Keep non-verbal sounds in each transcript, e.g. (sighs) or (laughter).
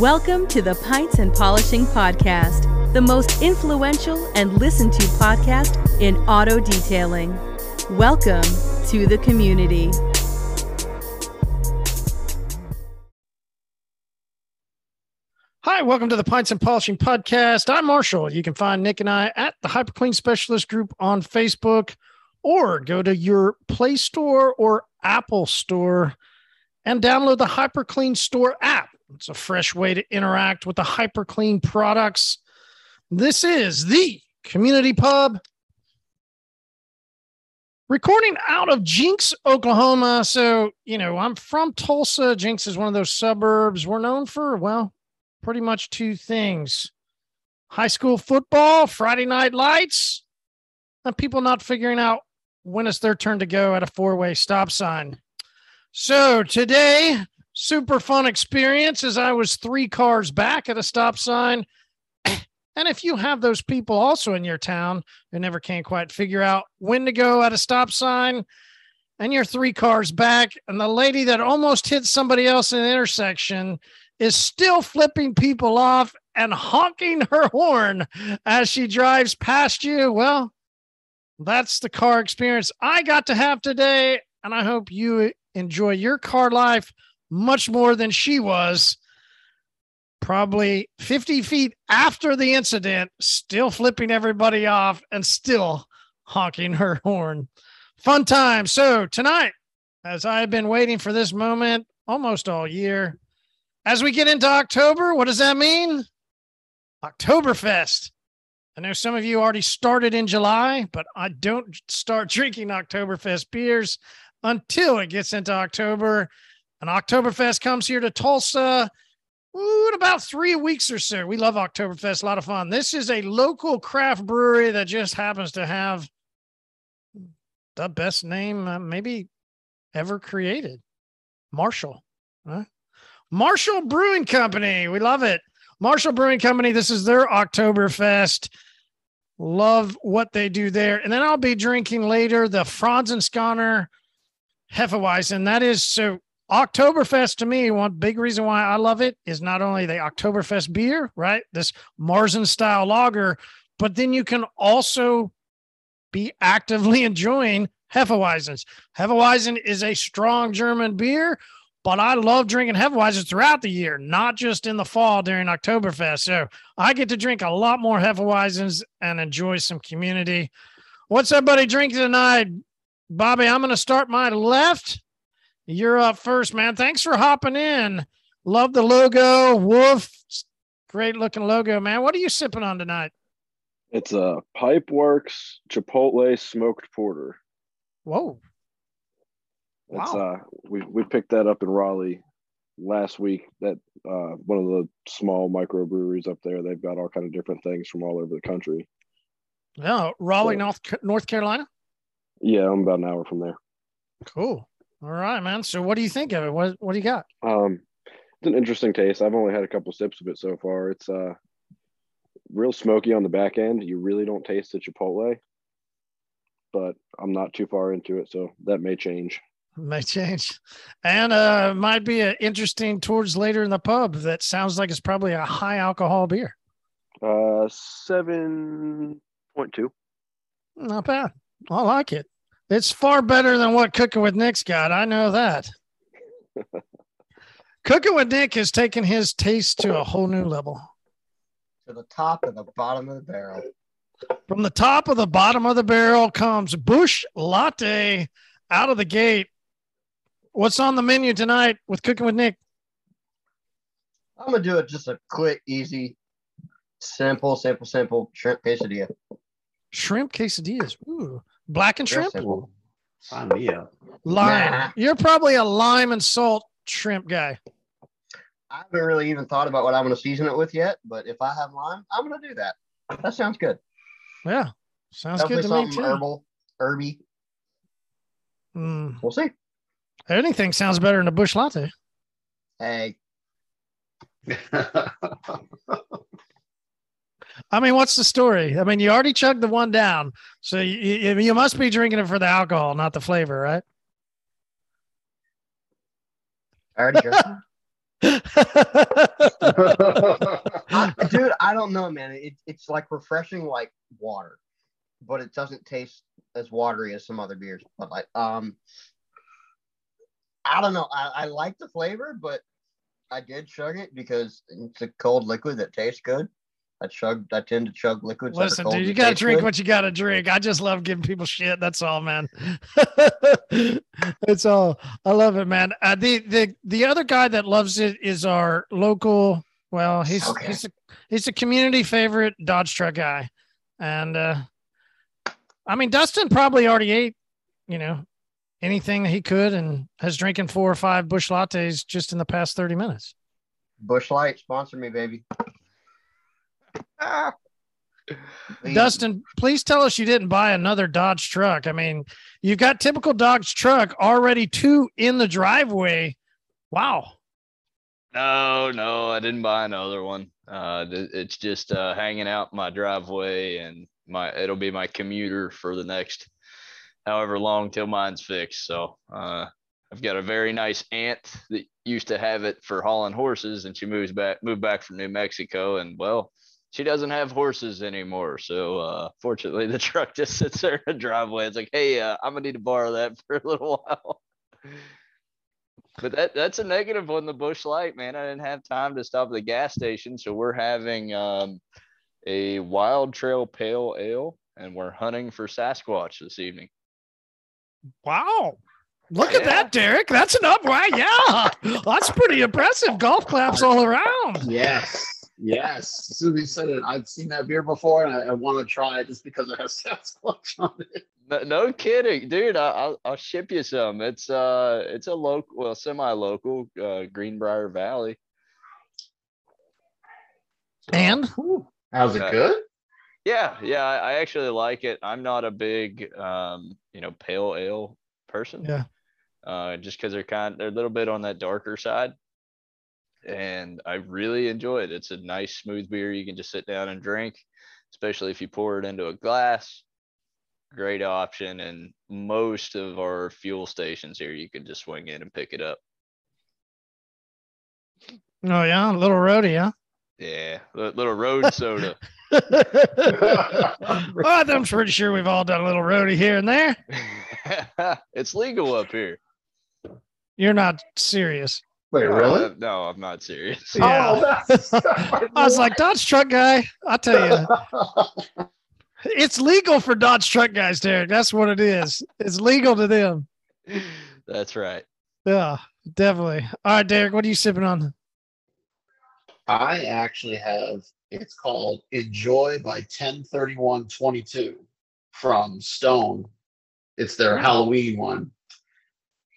Welcome to the Pints and Polishing Podcast, the most influential and listened to podcast in auto detailing. Welcome to the community. Hi, welcome to the Pints and Polishing Podcast. I'm Marshall. You can find Nick and I at the Hyperclean Specialist Group on Facebook or go to your Play Store or Apple Store and download the Hyperclean Store app. It's a fresh way to interact with the Hyperclean products. This is the community pub. Recording out of Jenks, Oklahoma. So, you know, I'm from Tulsa. Jenks is one of those suburbs. We're known for, well, pretty much two things high school football, Friday night lights, and people not figuring out when it's their turn to go at a four way stop sign. So today, super fun experience as I was three cars back at a stop sign. And if you have those people also in your town who never can quite figure out when to go at a stop sign, and you're three cars back, and the lady that almost hit somebody else in the intersection is still flipping people off and honking her horn as she drives past you, well, that's the car experience I got to have today. And I hope you enjoy your car life much more than she was. Probably 50 feet after the incident, still flipping everybody off and still honking her (laughs) horn. Fun time. So, tonight, as I've been waiting for this moment almost all year, as we get into October, what does that mean? Oktoberfest. I know some of you already started in July, but I don't start drinking Oktoberfest beers until it gets into October. And Oktoberfest comes here to Tulsa ooh, in about three weeks or so. We love Oktoberfest, a lot of fun. This is a local craft brewery that just happens to have the best name uh, maybe ever created Marshall. Huh? Marshall Brewing Company. We love it. Marshall Brewing Company. This is their Oktoberfest. Love what they do there. And then I'll be drinking later the Franziskaner Hefeweizen. That is so Oktoberfest to me, one big reason why I love it is not only the Oktoberfest beer, right? This Marzen style lager, but then you can also be actively (laughs) enjoying Hefeweizens. Hefeweizen is a strong German beer, but I love drinking Hefeweizens throughout the year, not just in the fall during Oktoberfest. So I get to drink a lot more Hefeweizens and enjoy some community. What's everybody drinking tonight? Bobby, I'm going to start my left. You're up first, man. Thanks for hopping in. Love the logo. Woof. Great looking logo, man. What are you sipping on tonight? It's a Pipeworks Chipotle smoked porter. Whoa. It's wow. uh we we picked that up in Raleigh last week. That uh one of the small microbreweries up there. They've got all kind of different things from all over the country. Yeah, Raleigh, so, North North Carolina. Yeah, I'm about an hour from there. Cool. All right, man. So what do you think of it? What what do you got? Um it's an interesting taste. I've only had a couple sips of it so far. It's uh real smoky on the back end. You really don't taste the chipotle, but I'm not too far into it, so that may change. May change, and uh, might be a interesting towards later in the pub. That sounds like it's probably a high alcohol beer. Uh, seven point two. Not bad. I like it. It's far better than what Cooking with Nick's got. I know that. (laughs) Cooking with Nick has taken his taste to a whole new level to the top and the bottom of the barrel. From the top of the bottom of the barrel comes Busch Latte out of the gate. What's on the menu tonight with Cooking with Nick? I'm gonna do it just a quick, easy, simple, simple, simple shrimp quesadilla. Shrimp quesadillas. Ooh, blackened shrimp. Sign me up. Lime. Nah. You're probably a lime and salt shrimp guy. I haven't really even thought about what I'm going to season it with yet, but if I have lime, I'm going to do that. That sounds good. Yeah, sounds Definitely good to me too. Herbal, herby. Mm. We'll see. Anything sounds better than a busch latte. Hey. (laughs) I mean, what's the story? I mean, you already chugged the one down, so you, you must be drinking it for the alcohol, not the flavor, right? I already drank. (laughs) (laughs) I, dude, I don't know, man. It, it's like refreshing like water, but it doesn't taste as watery as some other beers. But like, um, I don't know. I, I like the flavor, but I did chug it because it's a cold liquid that tastes good. I chug. I tend to chug liquids. Listen, dude, you gotta drink good. what you gotta drink. I just love giving people shit. That's all, man. (laughs) it's all. I love it, man. Uh, the the the other guy that loves it is our local. Well, he's Okay. he's a he's a community favorite Dodge truck guy, and uh I mean Dustin probably already ate, you know, anything that he could, and has drinking four or five busch lattes just in the past thirty minutes. Busch Light sponsor me, baby. Please. Dustin, please tell us you didn't buy another Dodge truck. I mean, you've got typical Dodge truck already two in the driveway. Wow. No, no, I didn't buy another one. Uh, it's just uh, hanging out in my driveway, and my it'll be my commuter for the next however long till mine's fixed. So uh, I've got a very nice aunt that used to have it for hauling horses, and she moves back moved back from New Mexico, and well, she doesn't have horses anymore. So uh, fortunately, the truck just sits there in the driveway. It's like, hey, uh, I'm gonna need to borrow that for a little while. But that that's a negative on the Busch Light, man. I didn't have time to stop at the gas station, so we're having um, a Wild Trail Pale Ale, and we're hunting for Sasquatch this evening. Wow. Look at that, Derek. That's an up. Wow. Yeah. (laughs) That's pretty impressive. Golf claps all around. yes. Yes. As soon as you said it, I've seen that beer before and I, I want to try it just because it has (laughs) Sasquatch on it. No, no kidding, dude. I, I'll I'll ship you some. It's uh it's a local, well, semi-local, uh, Greenbrier Valley. And How's it Uh, good? Yeah, yeah, I, I actually like it. I'm not a big um you know pale ale person. Yeah. Uh, just because they're kind, they're a little bit on that darker side. And I really enjoy it. It's a nice smooth beer you can just sit down and drink, especially if you pour it into a glass. Great option, and most of our fuel stations here you can just swing in and pick it up. Oh yeah, a little roadie, huh? Yeah, li- little road soda. (laughs) (laughs) well, I'm pretty sure we've all done a little roadie here and there. (laughs) it's legal up here. You're not serious. Wait, No, really? uh, No, I'm not serious. Yeah. Oh, that's, (laughs) I was like, Dodge truck guy. I'll tell you, (laughs) it's legal for Dodge truck guys, Derek. That's what it is. It's legal to them. That's right. Yeah, definitely. All right, Derek, what are you sipping on? I actually have it's called Enjoy by 103122 from Stone. It's their Halloween one.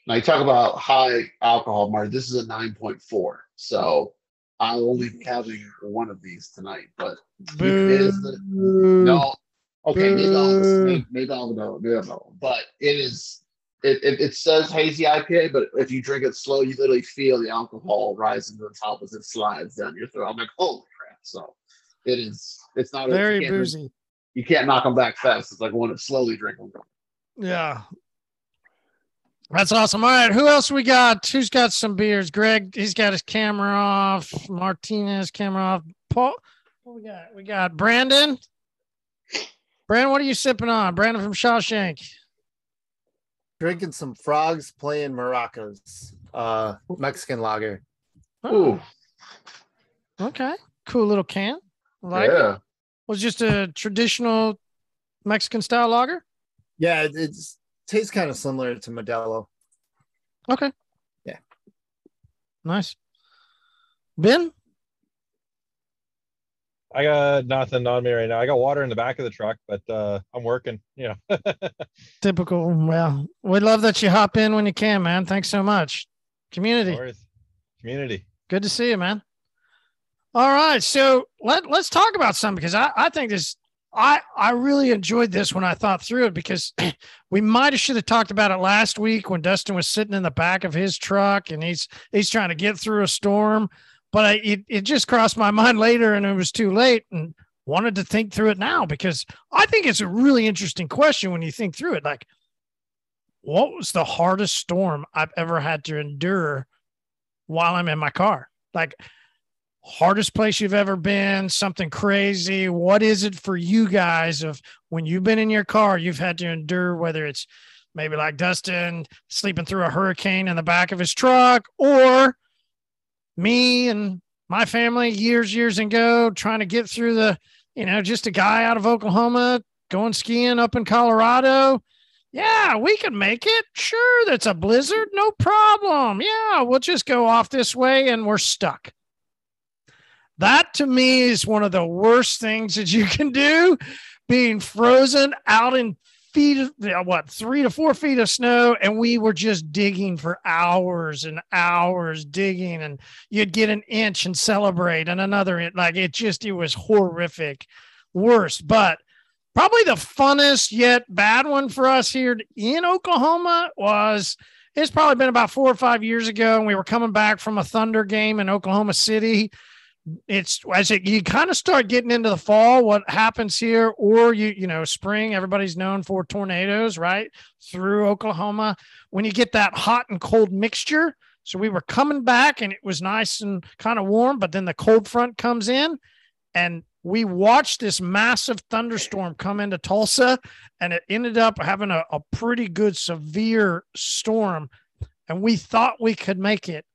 Now you talk about high alcohol, Mark. This is a 9.4. So I'll only be having one of these tonight, but Boo. it is the no. Okay, maybe I'll maybe, maybe I'll know, maybe I'll know. But it is it, it, it says hazy IPA, but if you drink it slow, you literally feel the alcohol rising to the top as it slides down your throat. I'm like, holy crap! So it is. It's not Very you boozy. You can't knock them back fast. It's like one to slowly drink them. Yeah. That's awesome. All right. Who else we got? Who's got some beers? Greg, he's got his camera off. Martinez, camera off. Paul, what we got? We got Brandon. Brandon, what are you sipping on? Brandon from Shawshank. drinking some frogs playing maracas uh mexican lager Ooh, Okay. Cool little can. I Like it. yeah. Was just a traditional Mexican style lager. yeah it's tastes kind of similar to modelo Okay. Yeah. Nice. Ben? I got nothing on me right now. I got water in the back of the truck, but uh, I'm working. You know, (laughs) Typical. Well, we love that you hop in when you can, man. Thanks so much. Community. No community. Good to see you, man. All right, so let let's talk about something because I I think this I I really enjoyed this when I thought through it because (clears throat) we might have should have talked about it last week when Dustin was sitting in the back of his truck and he's he's trying to get through a storm, but I, it it just crossed my mind later and it was too late and wanted to think through it now because I think it's a really interesting question when you think through it like what was the hardest storm I've ever had to endure while I'm in my car? like hardest place you've ever been, something crazy. What is it for you guys of when you've been in your car, you've had to endure whether it's maybe like Dustin sleeping through a hurricane in the back of his truck or me and my family years, years ago trying to get through the, you know, just a guy out of Oklahoma going skiing up in Colorado. Yeah, we can make it. Sure, that's a blizzard. No problem. Yeah, we'll just go off this way and we're stuck. That to me is one of the worst things that you can do being frozen out in feet what three to four feet of snow and we were just digging for hours and hours digging and you'd get an inch and celebrate and another inch. like it just it was horrific worst but probably the funnest yet bad one for us here in oklahoma was it's probably been about four or five years ago and we were coming back from a thunder game in oklahoma city it's as it, you kind of start getting into the fall what happens here or you you know spring everybody's known for tornadoes right through oklahoma. When you get that hot and cold mixture so we were coming back and it was nice and kind of warm but then the cold front comes in and we watched this massive thunderstorm come into tulsa and it ended up having a, a pretty good severe storm and we thought we could make it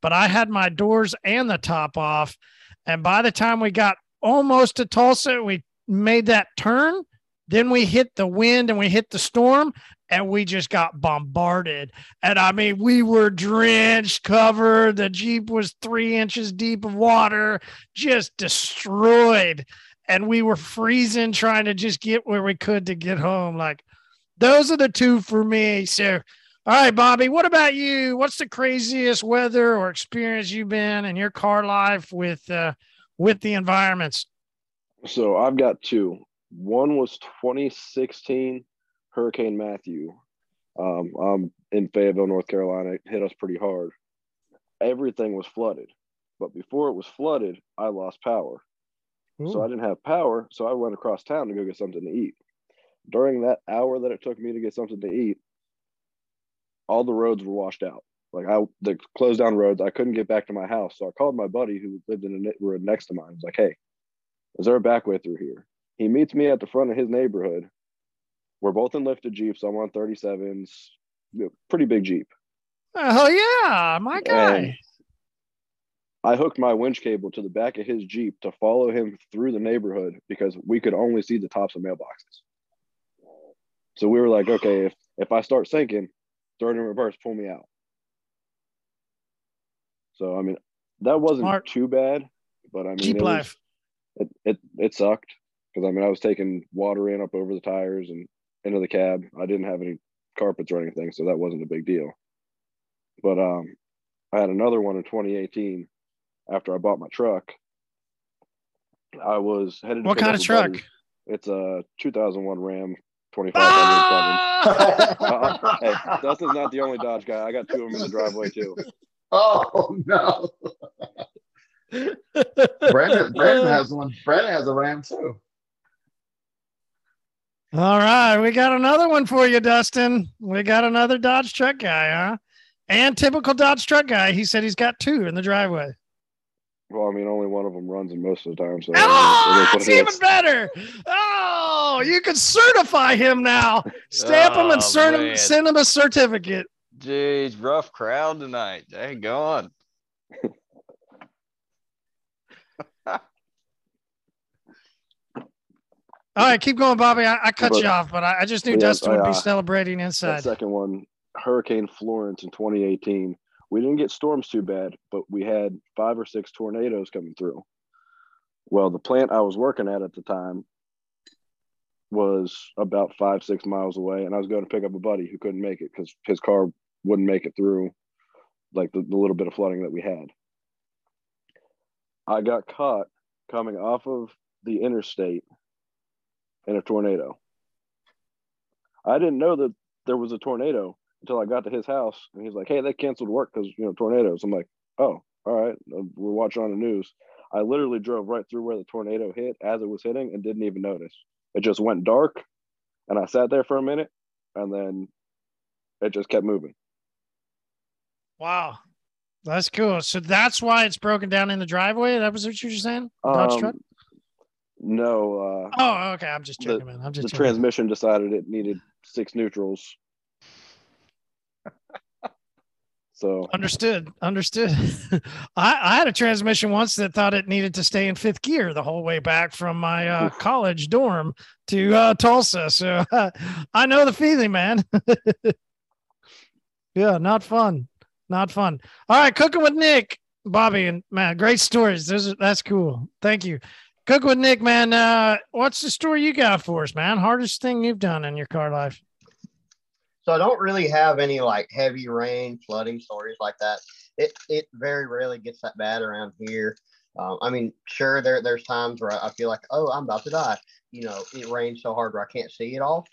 but I had my doors and the top off. And by the time we got almost to Tulsa, we made that turn. Then we hit the wind and we hit the storm and we just got bombarded. And I mean, we were drenched, covered. The Jeep was three inches deep of water, just destroyed. And we were freezing, trying to just get where we could to get home. Like, those are the two for me. So, all right, Bobby, what about you? What's the craziest weather or experience you've been in your car life with uh, with the environments? So I've got two. One was 2016 Hurricane Matthew. Um, I'm in Fayetteville, North Carolina. It hit us pretty hard. Everything was flooded, but before it was flooded, I lost power. Ooh. So I didn't have power, so I went across town to go get something to eat. During that hour that it took me to get something to eat, all the roads were washed out. Like I, the closed down roads, I couldn't get back to my house. So I called my buddy who lived in a road next to mine. I was like, "Hey, is there a back way through here?" He meets me at the front of his neighborhood. We're both in lifted jeeps. I'm on 37s, pretty big jeep. Oh yeah, my guy. And I hooked my winch cable to the back of his jeep to follow him through the neighborhood because we could only see the tops of mailboxes. So we were like, okay, if if I start sinking, throw it in reverse, pull me out. So I mean, that wasn't Smart. too bad, but I mean, Jeep it. Was, it, it it sucked because I mean I was taking water in up over the tires and into the cab. I didn't have any carpets or anything, so that wasn't a big deal. But um, I had another one in 2018 after I bought my truck. I was headed. what kind of truck? Buddy. It's a 2001 Ram 2500 uh, (laughs) hey, Dustin's not the only Dodge guy. I got two of them in the driveway too. Oh no. Brandon, Brandon has one. Brandon has a Ram too. All right, we got another one for you, Dustin. We got another Dodge truck guy, huh? And typical Dodge truck guy. He said he's got two in the driveway. Well, I mean, only one of them runs in most of the time. So (laughs) oh, that's even better. Oh, you can certify him now. Stamp oh, him and send him, send him a certificate. Jeez, rough crowd tonight. Dang gone. All right, keep going, Bobby. I, I cut but, you off, but I, I just knew Dustin would be uh, celebrating inside. second one, Hurricane Florence in 2018 we didn't get storms too bad, but we had five or six tornadoes coming through. Well, the plant I was working at at the time was about five, six miles away, and I was going to pick up a buddy who couldn't make it because his car wouldn't make it through like the, the little bit of flooding that we had. I got caught coming off of the interstate in a tornado. I didn't know that there was a tornado until I got to his house, and he's like, "Hey, they canceled work because you know tornadoes." I'm like, "Oh, all right." Uh, we're watching on the news. I literally drove right through where the tornado hit as it was hitting and didn't even notice. It just went dark, and I sat there for a minute, and then it just kept moving. Wow, That's cool. So that's why it's broken down in the driveway. That was what you were saying? Dodge Um, truck? No, uh, Oh, okay. I'm just the- man. I'm the just joking. transmission decided it needed six neutrals. So Understood. Understood. (laughs) I, I had a transmission once that thought it needed to stay in fifth gear the whole way back from my uh, college dorm to uh, Tulsa. So (laughs) I know the feeling, man. (laughs) yeah, not fun. Not fun. All right, cooking with Nick, Bobby, and man, great stories. Those are, that's cool. Thank you. Cook with Nick, man. Uh, what's the story you got for us, man? Hardest thing you've done in your car life? So I don't really have any like heavy rain, flooding stories like that. It it very rarely gets that bad around here. Um, I mean, sure, there there's times where I feel like, oh, I'm about to die. You know, it rains so hard where I can't see it all.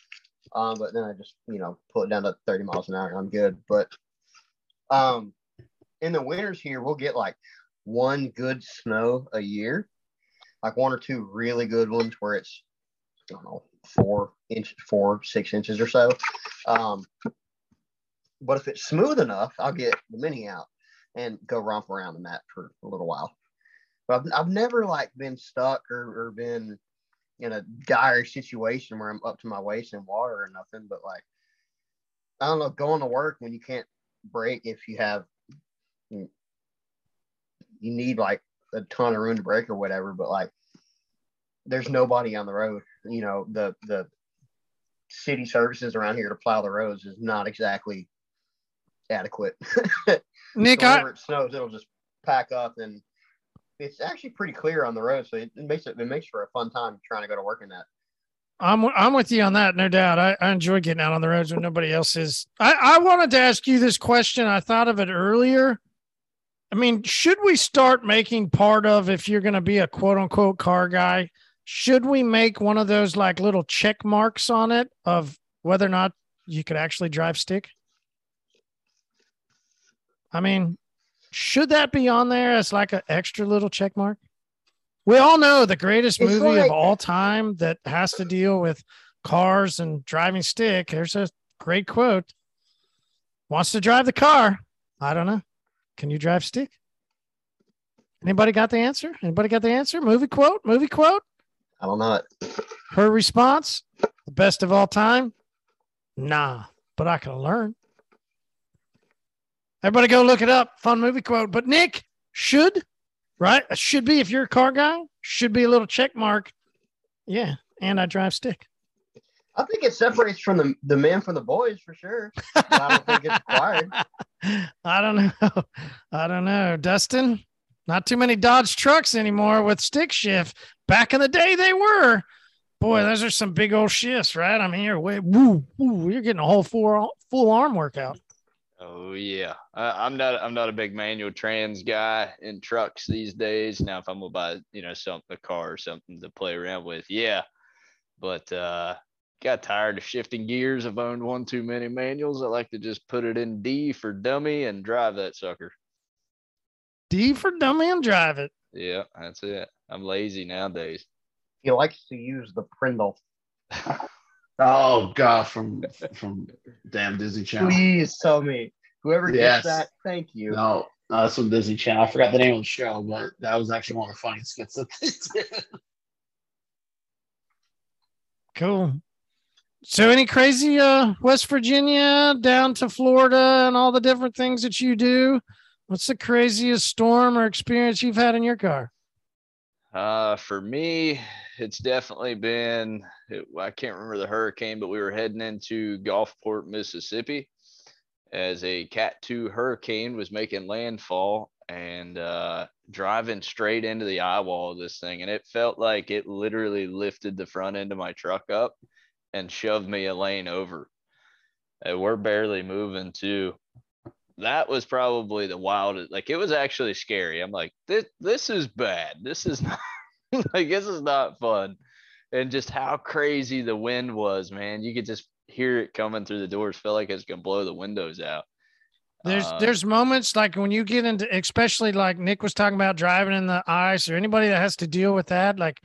Um, but then I just you know pull it down to 30 miles an hour and I'm good. But um, in the winters here, we'll get like one good snow a year, like one or two really good ones where it's I don't know four inch, four six inches or so. Um, but if it's smooth enough, I'll get the mini out and go romp around in that for a little while. But I've, I've never like been stuck or, or been in a dire situation where I'm up to my waist in water or nothing. But like, I don't know, going to work when you can't break if you have, you need like a ton of room to break or whatever. But like, there's nobody on the road. You know, the the city services around here to plow the roads is not exactly adequate. (laughs) Nick, So I, whenever it snows, it'll just pack up and it's actually pretty clear on the road. So it, it makes it, it makes for a fun time trying to go to work in that. I'm I'm with you on that, no doubt. I, I enjoy getting out on the roads when nobody else is. I, I wanted to ask you this question. I thought of it earlier. I mean, should we start making part of if you're going to be a quote unquote car guy? Should we make one of those like little check marks on it of whether or not you could actually drive stick? I mean, should that be on there as like an extra little check mark? We all know the greatest It's movie like- of all time that has to deal with cars and driving stick. There's a great quote. Wants to drive the car. I don't know. Can you drive stick? Anybody got the answer? Anybody got the answer? Movie quote? Movie quote? I don't know it. Her response? The best of all time? Nah, but I can learn. Everybody go look it up. Fun movie quote. But Nick should, right? Should be if you're a car guy, should be a little check mark. Yeah. And I drive stick. I think it separates from the the men from the boys for sure. I don't think it's required. (laughs) I don't know. I don't know. Dustin, not too many Dodge trucks anymore with stick shift. Back in the day, they were. Boy, those are some big old shifts, right? I mean, you're way, woo, woo, you're getting a whole full, full arm workout. Oh yeah, I, I'm not. I'm not a big manual trans guy in trucks these days. Now, if I'm gonna buy, you know, something a car or something to play around with, yeah. But uh, got tired of shifting gears. I've owned one too many manuals. I like to just put it in D for dummy and drive that sucker. D for dumb and drive it. Yeah, that's it. I'm lazy nowadays. He likes to use the Prindle. (laughs) Oh God, from from damn Disney Channel. Please tell me. Whoever Yes. gets that, thank you. No, no, that's from Disney Channel. I forgot the name of the show, but that was actually one of the funniest skits that they (laughs) did. Cool. So, any crazy uh, West Virginia down to Florida and all the different things that you do? What's the craziest storm or experience you've had in your car? Uh, for me, it's definitely been, it, I can't remember the hurricane, but we were heading into Gulfport, Mississippi as a Cat 2 hurricane was making landfall and uh, driving straight into the eye wall of this thing. And it felt like it literally lifted the front end of my truck up and shoved me a lane over. And we're barely moving too. That was probably the wildest. Like it was actually scary. I'm like, this this is bad. This is (laughs) not like this is not fun. And just how crazy the wind was, man. You could just hear it coming through the doors. Felt like it's gonna blow the windows out. There's Uh, there's moments like when you get into especially like Nick was talking about driving in the ice or anybody that has to deal with that like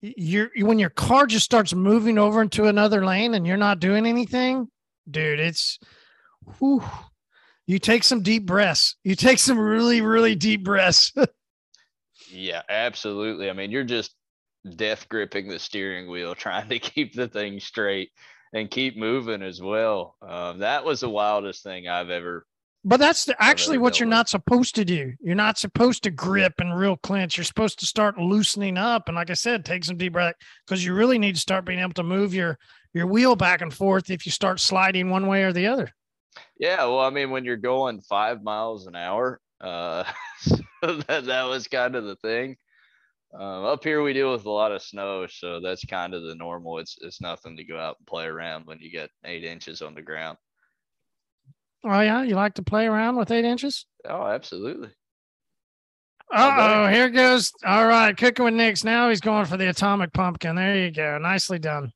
you're when your car just starts moving over into another lane and you're not doing anything dude it's whew, you take some deep breaths. You take some really, really deep breaths. (laughs) Yeah, absolutely. I mean, you're just death gripping the steering wheel, (laughs) trying to keep the thing straight and keep moving as well. Um, that was the wildest thing I've ever. But that's the, actually what you're with. not supposed to do. You're not supposed to grip and real clinch. You're supposed to start loosening up. And like I said, take some deep breath because you really need to start being able to move your your wheel back and forth if you start sliding one way or the other. Yeah, well, I mean, when you're going five miles an hour, uh, (laughs) so that that was kind of the thing. Um, up here, we deal with a lot of snow, so that's kind of the normal. It's it's nothing to go out and play around when you get eight inches on the ground. Oh yeah, you like to play around with eight inches? Oh, absolutely. Uh oh, here goes. All right, cooking with Nick's. Now he's going for the atomic pumpkin. There you go. Nicely done.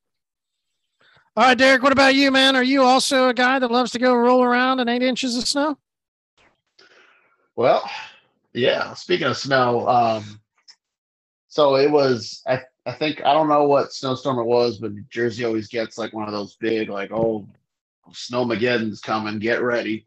All right, Derek. What about you, man? Are you also a guy that loves to go roll around in eight inches of snow? Well, yeah. Speaking of snow, um, so it was. I I think I don't know what snowstorm it was, but New Jersey always gets like one of those big, like, oh, snowmageddon's coming, get ready.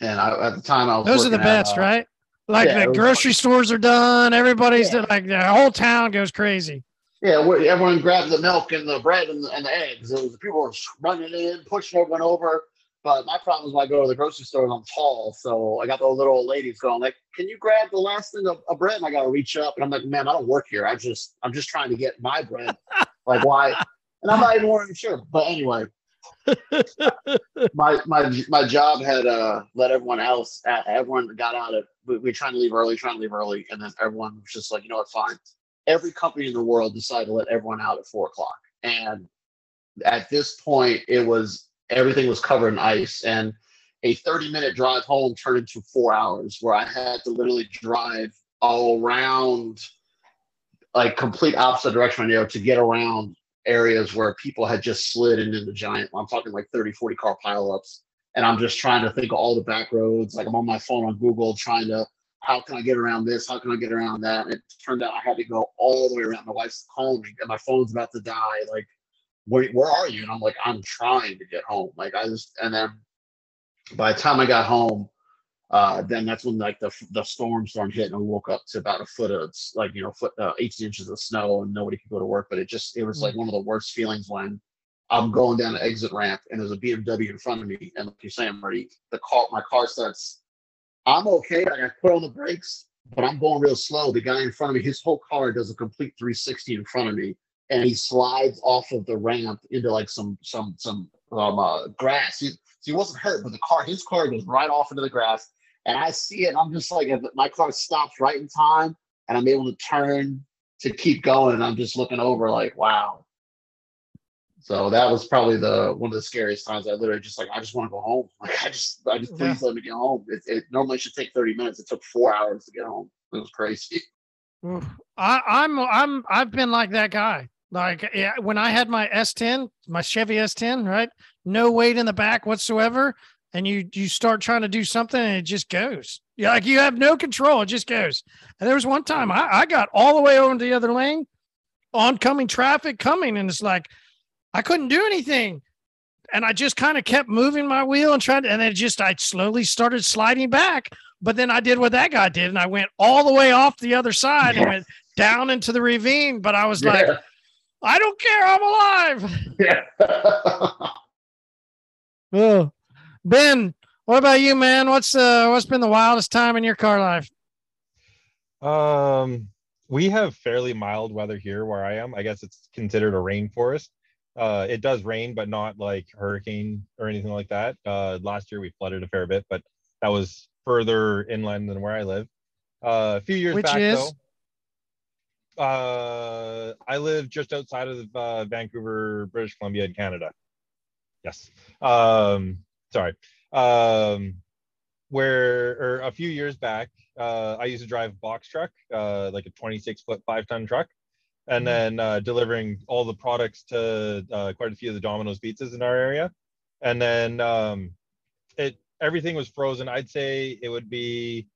And I, at the time, I was Those are the working at, best, uh, right? Like yeah, the it was grocery stores are done. Everybody's Yeah. like the whole town goes crazy. Yeah, everyone grabbed the milk and the bread and the, and the eggs. It was people were running in, pushing everyone over. But my problem is when I go to the grocery store and I'm tall, so I got those little old ladies going like, "Can you grab the last thing of, of bread?" And I got to reach up, and I'm like, "Man, I don't work here. I just I'm just trying to get my bread. (laughs) like why?" And I'm not even wearing a shirt. But anyway, (laughs) my my my job had uh let everyone else uh, everyone got out of we, we were trying to leave early trying to leave early and then everyone was just like you know what fine every company in the world decided to let everyone out at four o'clock. And at this point it was everything was covered in ice. And a 30 minute drive home turned into four hours where i had to literally drive all around like complete opposite direction you know to get around areas where people had just slid into the giant i'm talking like 30 40 car pileups. And i'm just trying to think of all the back roads. Like i'm on my phone on google trying to how can i get around this? How can i get around that? And it turned out i had to go all the way around. My wife's calling me and my phone's about to die. Like where, where are you? And i'm like i'm trying to get home. Like i just and then by the time i got home uh, then that's when like the the storm started hitting. we woke up to about a foot of like you know foot uh, 18 inches of snow and nobody could go to work. But it just it was like one of the worst feelings when I'm going down the exit ramp and there's a BMW in front of me. And like you're saying, Marty, the car my car starts. I'm okay. I got put on the brakes, but I'm going real slow. The guy in front of me, his whole car does a complete 360 in front of me, and he slides off of the ramp into like some some some um uh, grass. He, he wasn't hurt, but the car, his car goes right off into the grass. And I see it, I'm just like, my car stops right in time, and I'm able to turn to keep going, and I'm just looking over, like, wow. So that was probably the one of the scariest times. I literally just like, I just want to go home. (laughs) Like, I just, I just please let me get home. It, it normally should take 30 minutes. It took four hours to get home. It was crazy. (laughs) Oof. I, I'm I'm I've been like that guy. Like yeah, when I had my S10, my Chevy S10, right? No weight in the back whatsoever, and you you start trying to do something and it just goes. Yeah, like you have no control. It just goes. And there was one time I, I got all the way over to the other lane, oncoming traffic coming, and it's like I couldn't do anything. And I just kind of kept moving my wheel and trying to, and then just I slowly started sliding back. But then I did what that guy did, and I went all the way off the other side and went down into the ravine. But I was like, I don't care, I'm alive. Yeah. (laughs) Oh. Ben, what about you, man? What's uh what's been the wildest time in your car life? Um, we have fairly mild weather here where I am. I guess it's considered a rainforest. Uh, it does rain, but not like hurricane or anything like that. Uh, last year we flooded a fair bit, but that was further inland than where I live. Uh, a few years Which back, is? though, uh, I live just outside of uh, Vancouver, British Columbia, in Canada. Yes. Um, sorry. Um, where or a few years back, uh, I used to drive a box truck, uh, like a 26 foot, five ton truck, and then uh, delivering all the products to uh, quite a few of the Domino's pizzas in our area. And then um, it everything was frozen. I'd say it would be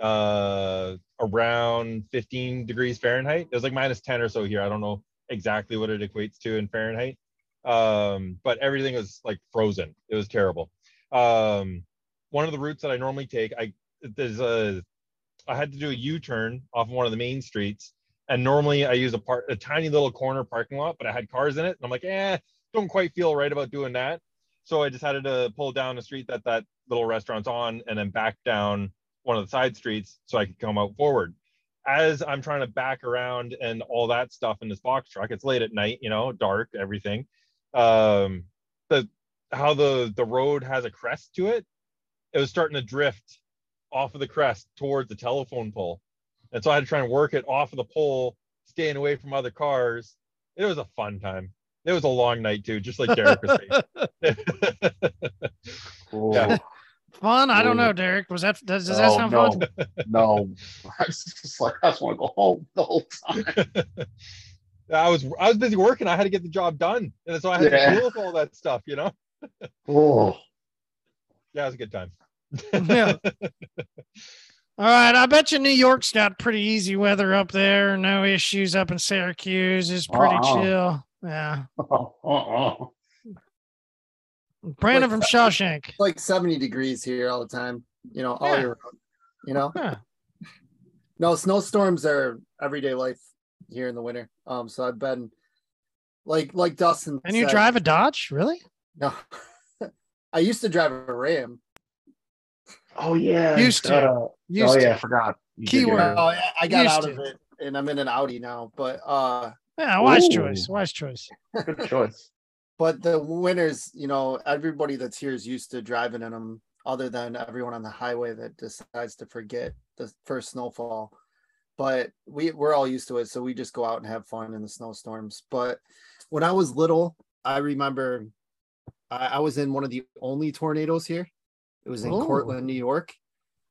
uh, around 15 degrees Fahrenheit. It was like minus 10 or so here. I don't know exactly what it equates to in Fahrenheit. Um, but everything was like frozen. It was terrible. Um, one of the routes that I normally take, I there's a I had to do a U-turn off of one of the main streets, and normally I use a part a tiny little corner parking lot, but I had cars in it, and I'm like, eh, don't quite feel right about doing that. So I decided to pull down the street that that little restaurant's on, and then back down one of the side streets so I could come out forward. As I'm trying to back around and all that stuff in this box truck, it's late at night, you know, dark, everything. Um, the how the the road has a crest to it, it was starting to drift off of the crest towards the telephone pole. And so I had to try and work it off of the pole, staying away from other cars. It was a fun time. It was a long night too, just like Derek was saying. (laughs) yeah. Fun? I don't know, Derek. Was that does, does that Oh, sound no. fun? (laughs) no, I was just like, I just want to go home the whole time. (laughs) I was I was busy working. I had to get the job done, and so I had Yeah. to deal with all that stuff. You know. Oh, Yeah, it was a good time. Yeah. All right, I bet you New York's got pretty easy weather up there. No issues up in Syracuse. It's pretty Uh-uh. chill. Yeah. uh-uh. (laughs) Brandon from Shawshank. It's like 70 degrees here all the time, you know, all Yeah. year round. You know, Yeah. no snowstorms are everyday life here in the winter. Um, so I've been like like Dustin. And you said- drive a Dodge? Really? No, (laughs) I used to drive a Ram. Oh yeah. Used to. uh, Used oh to. yeah, I forgot. You did Keyword. Oh, rid of- I- I got Used out to. of it, and I'm in an Audi now. But uh, Yeah, wise Ooh. choice. Wise choice. Good choice. (laughs) (laughs) but the winners, you know, everybody that's here is used to driving in them. Other than everyone on the highway that decides to forget the first snowfall, but we we're all used to it, so we just go out and have fun in the snowstorms. But when I was little, I remember I, I was in one of the only tornadoes here. It was in Ooh. Cortland, New York.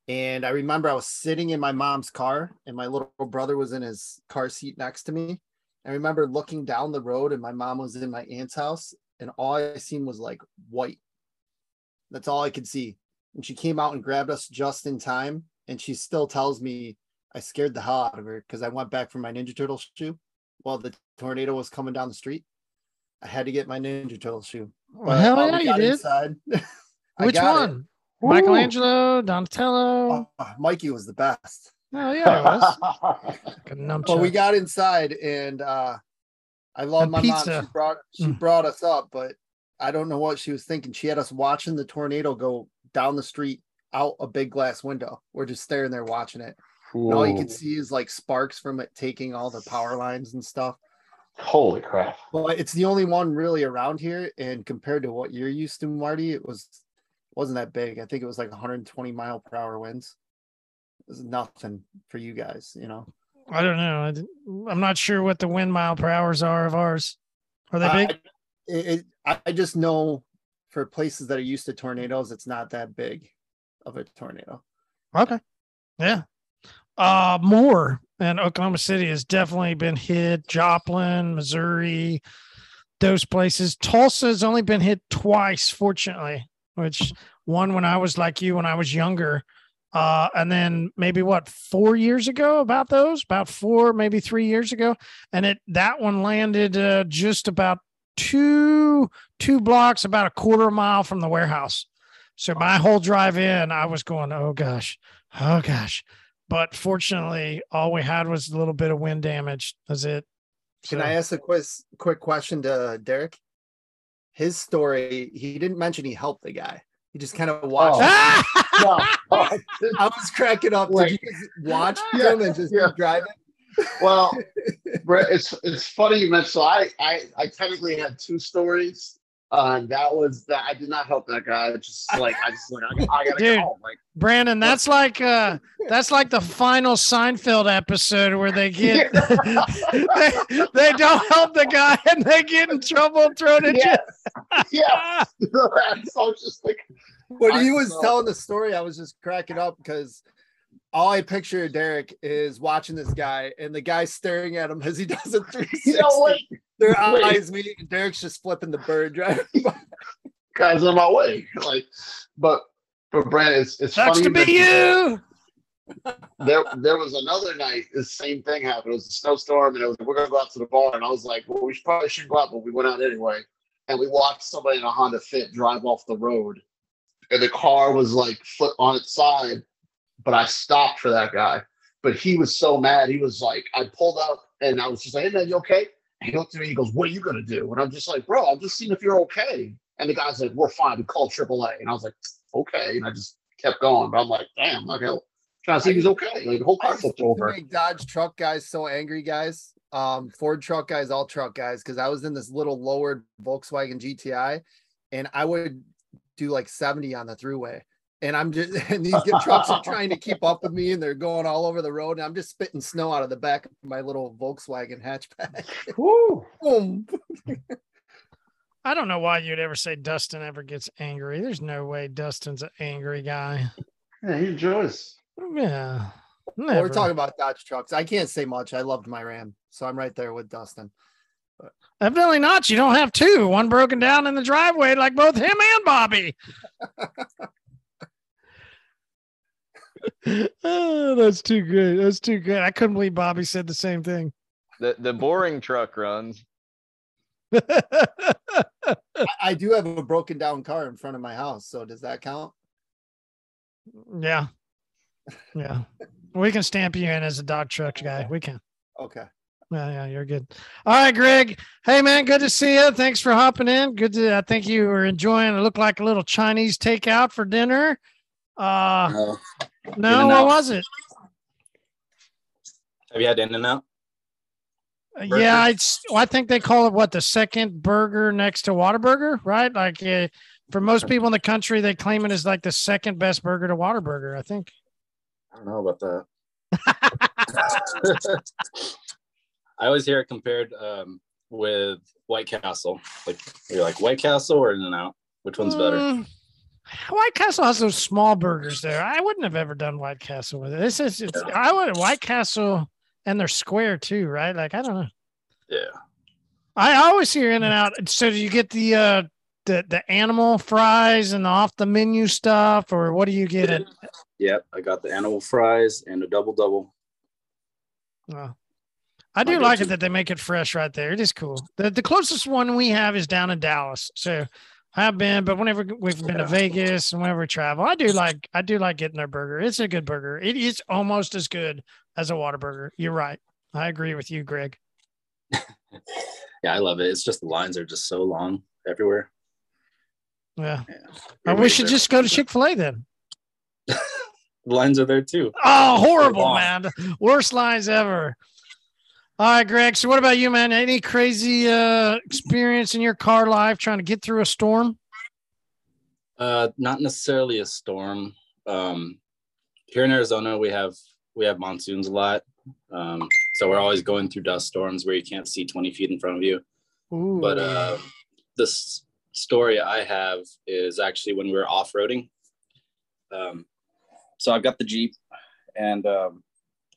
And I remember I was sitting in my mom's car, and my little brother was in his car seat next to me. I remember looking down the road, and my mom was in my aunt's house, and all I seen was like white. That's all I could see. And she came out and grabbed us just in time. And she still tells me I scared the hell out of her because I went back for my Ninja Turtle shoe while the tornado was coming down the street. I had to get my Ninja Turtle shoe. Well, hell yeah, we you did. inside, (laughs) Which one? it. One? Michelangelo, Donatello. Oh, Mikey was the best. Oh yeah, it was. (laughs) Good nunchuck. But we got inside and uh I love And my pizza. mom. She brought she Mm. brought us up, but I don't know what she was thinking. She had us watching the tornado go down the street out a big glass window. We're just staring there watching it. And all you can see is like sparks from it taking all the power lines and stuff. Holy crap. But it's the only one really around here. And compared to what you're used to, Marty, it was wasn't that big. I think it was like 120 mile per hour winds. It was nothing for you guys, you know. I don't know. I, I'm not sure what the wind mile per hours are of ours. Are they big? I, it, it- I just know for places that are used to tornadoes, it's not that big of a tornado. Okay. Yeah. Uh more and Oklahoma City has definitely been hit. Joplin, Missouri, those places. Tulsa's only been hit twice, fortunately, which one when I was like you when I was younger. Uh, and then maybe what four years ago about those, about four, maybe three years ago. And it that one landed uh, just about two two blocks, about a quarter mile from the warehouse. So my whole drive in, I was going, oh gosh, oh gosh. But fortunately, all we had was a little bit of wind damage. That's it. Can I ask a quick quick question to Derek? His story, he didn't mention he helped the guy. He just kind of oh. watched. Oh. No. Oh, I was cracking up. Did you just watch (laughs) Yeah, him and just yeah. keep driving? well, (laughs) it's it's funny you mentioned. So I I I technically had two stories. Uh, and that was that I did not help that guy. Just like I just like I, I gotta Dude. go. Like Brandon, that's like uh that's like the final Seinfeld episode where they get (laughs) they, (laughs) they don't help the guy and they get in trouble thrown in jail. yeah, (laughs) yeah. so I was just like, When I he was saw- telling the story, I was just cracking up because all I picture Derek is watching this guy and the guy staring at him as he does a 360. you know what, Their (laughs) wait. eyes meet, Derek's just flipping the bird driving. by. (laughs) guys, on my way. Like, but but Brandon, it's it's Sucks funny to be you. there there was another night the same thing happened it was a snowstorm and it was we're gonna go out to the bar and i was like well we should, probably should go out but we went out anyway and we watched somebody in a honda fit drive off the road and the car was like foot on its side, but I stopped for that guy. But he was so mad. He was like, I pulled up and I was just like, hey man, you okay? He looked at me, he goes, What are you gonna do? And I'm just like, bro, I'm just seeing if you're okay. And the guy's like, We're fine, we called AAA. And I was like, Okay. And I just kept going. But I'm like, damn, okay, trying to see if he's okay. Like the whole flipped over. make Dodge truck guys so angry, guys. Um, Ford truck guys, all truck guys, because I was in this little lowered Volkswagen GTI, and I would do like 70 on the throughway. And I'm just, (laughs) and these trucks are trying to (laughs) keep up with me, and they're going all over the road, and I'm just spitting snow out of the back of my little Volkswagen hatchback. Woo. (laughs) Boom. I don't know why you'd ever say Dustin ever gets angry. There's no way Dustin's an angry guy. Yeah, he enjoys. Yeah. Well, we're talking about Dodge trucks. I can't say much. I loved my Ram, so I'm right there with Dustin. Evidently not. You don't have two. One broken down in the driveway, like both him and Bobby. Oh, that's too good. That's too good. I couldn't believe Bobby said the same thing. (laughs) The the boring truck runs. I, I do have a broken down car in front of my house, so does that count? yeah. Yeah. We can stamp you in as a Dodge truck guy. We can. Okay. Yeah, yeah, you're good. All right, Greg. Hey, man, good to see you. Thanks for hopping in. Good to. I think you were enjoying. It looked like a little Chinese takeout for dinner. Uh, Uh, no, In-N-Out. what was it? have you had In-N-Out? Yeah, it's. Well, I think they call it what the second burger next to Whataburger, right? Like uh, for most people in the country, they claim it as like the second best burger to Whataburger. I think. I don't know about that. (laughs) (laughs) I always hear it compared um, with White Castle. Like you're like White Castle or In-N-Out. Which one's better? Mm, White Castle has those small burgers there. I wouldn't have ever done White Castle with it. This is. It's, I would White Castle, and they're square too, right? Like I don't know. Yeah. I always hear In-N-Out. So do you get the uh the the animal fries and the off the menu stuff, or what do you get? At, Yep. I got the animal fries and a double double. Well, I do My like it that they make it fresh right there. It is cool. The the closest one we have is down in Dallas. So I've been, but whenever we've been to Vegas and whenever we travel, I do like I do like getting their burger. It's a good burger. It is almost as good as a Whataburger. You're right. I agree with you, Greg. (laughs) Yeah, I love it. It's just the lines are just so long everywhere. Yeah. Yeah. Or we should just go to Chick Fil A then. (laughs) The lines are there too. Oh, horrible, man. Worst lines ever. All right, Greg. So what about you, man? Any crazy uh experience in your car life trying to get through a storm? Uh, not necessarily a storm. Um, here in Arizona, we have we have monsoons a lot, um, so we're always going through dust storms where you can't see 20 feet in front of you. Ooh. But uh, this story I have is actually when we were off roading. Um, so I've got the Jeep, and um,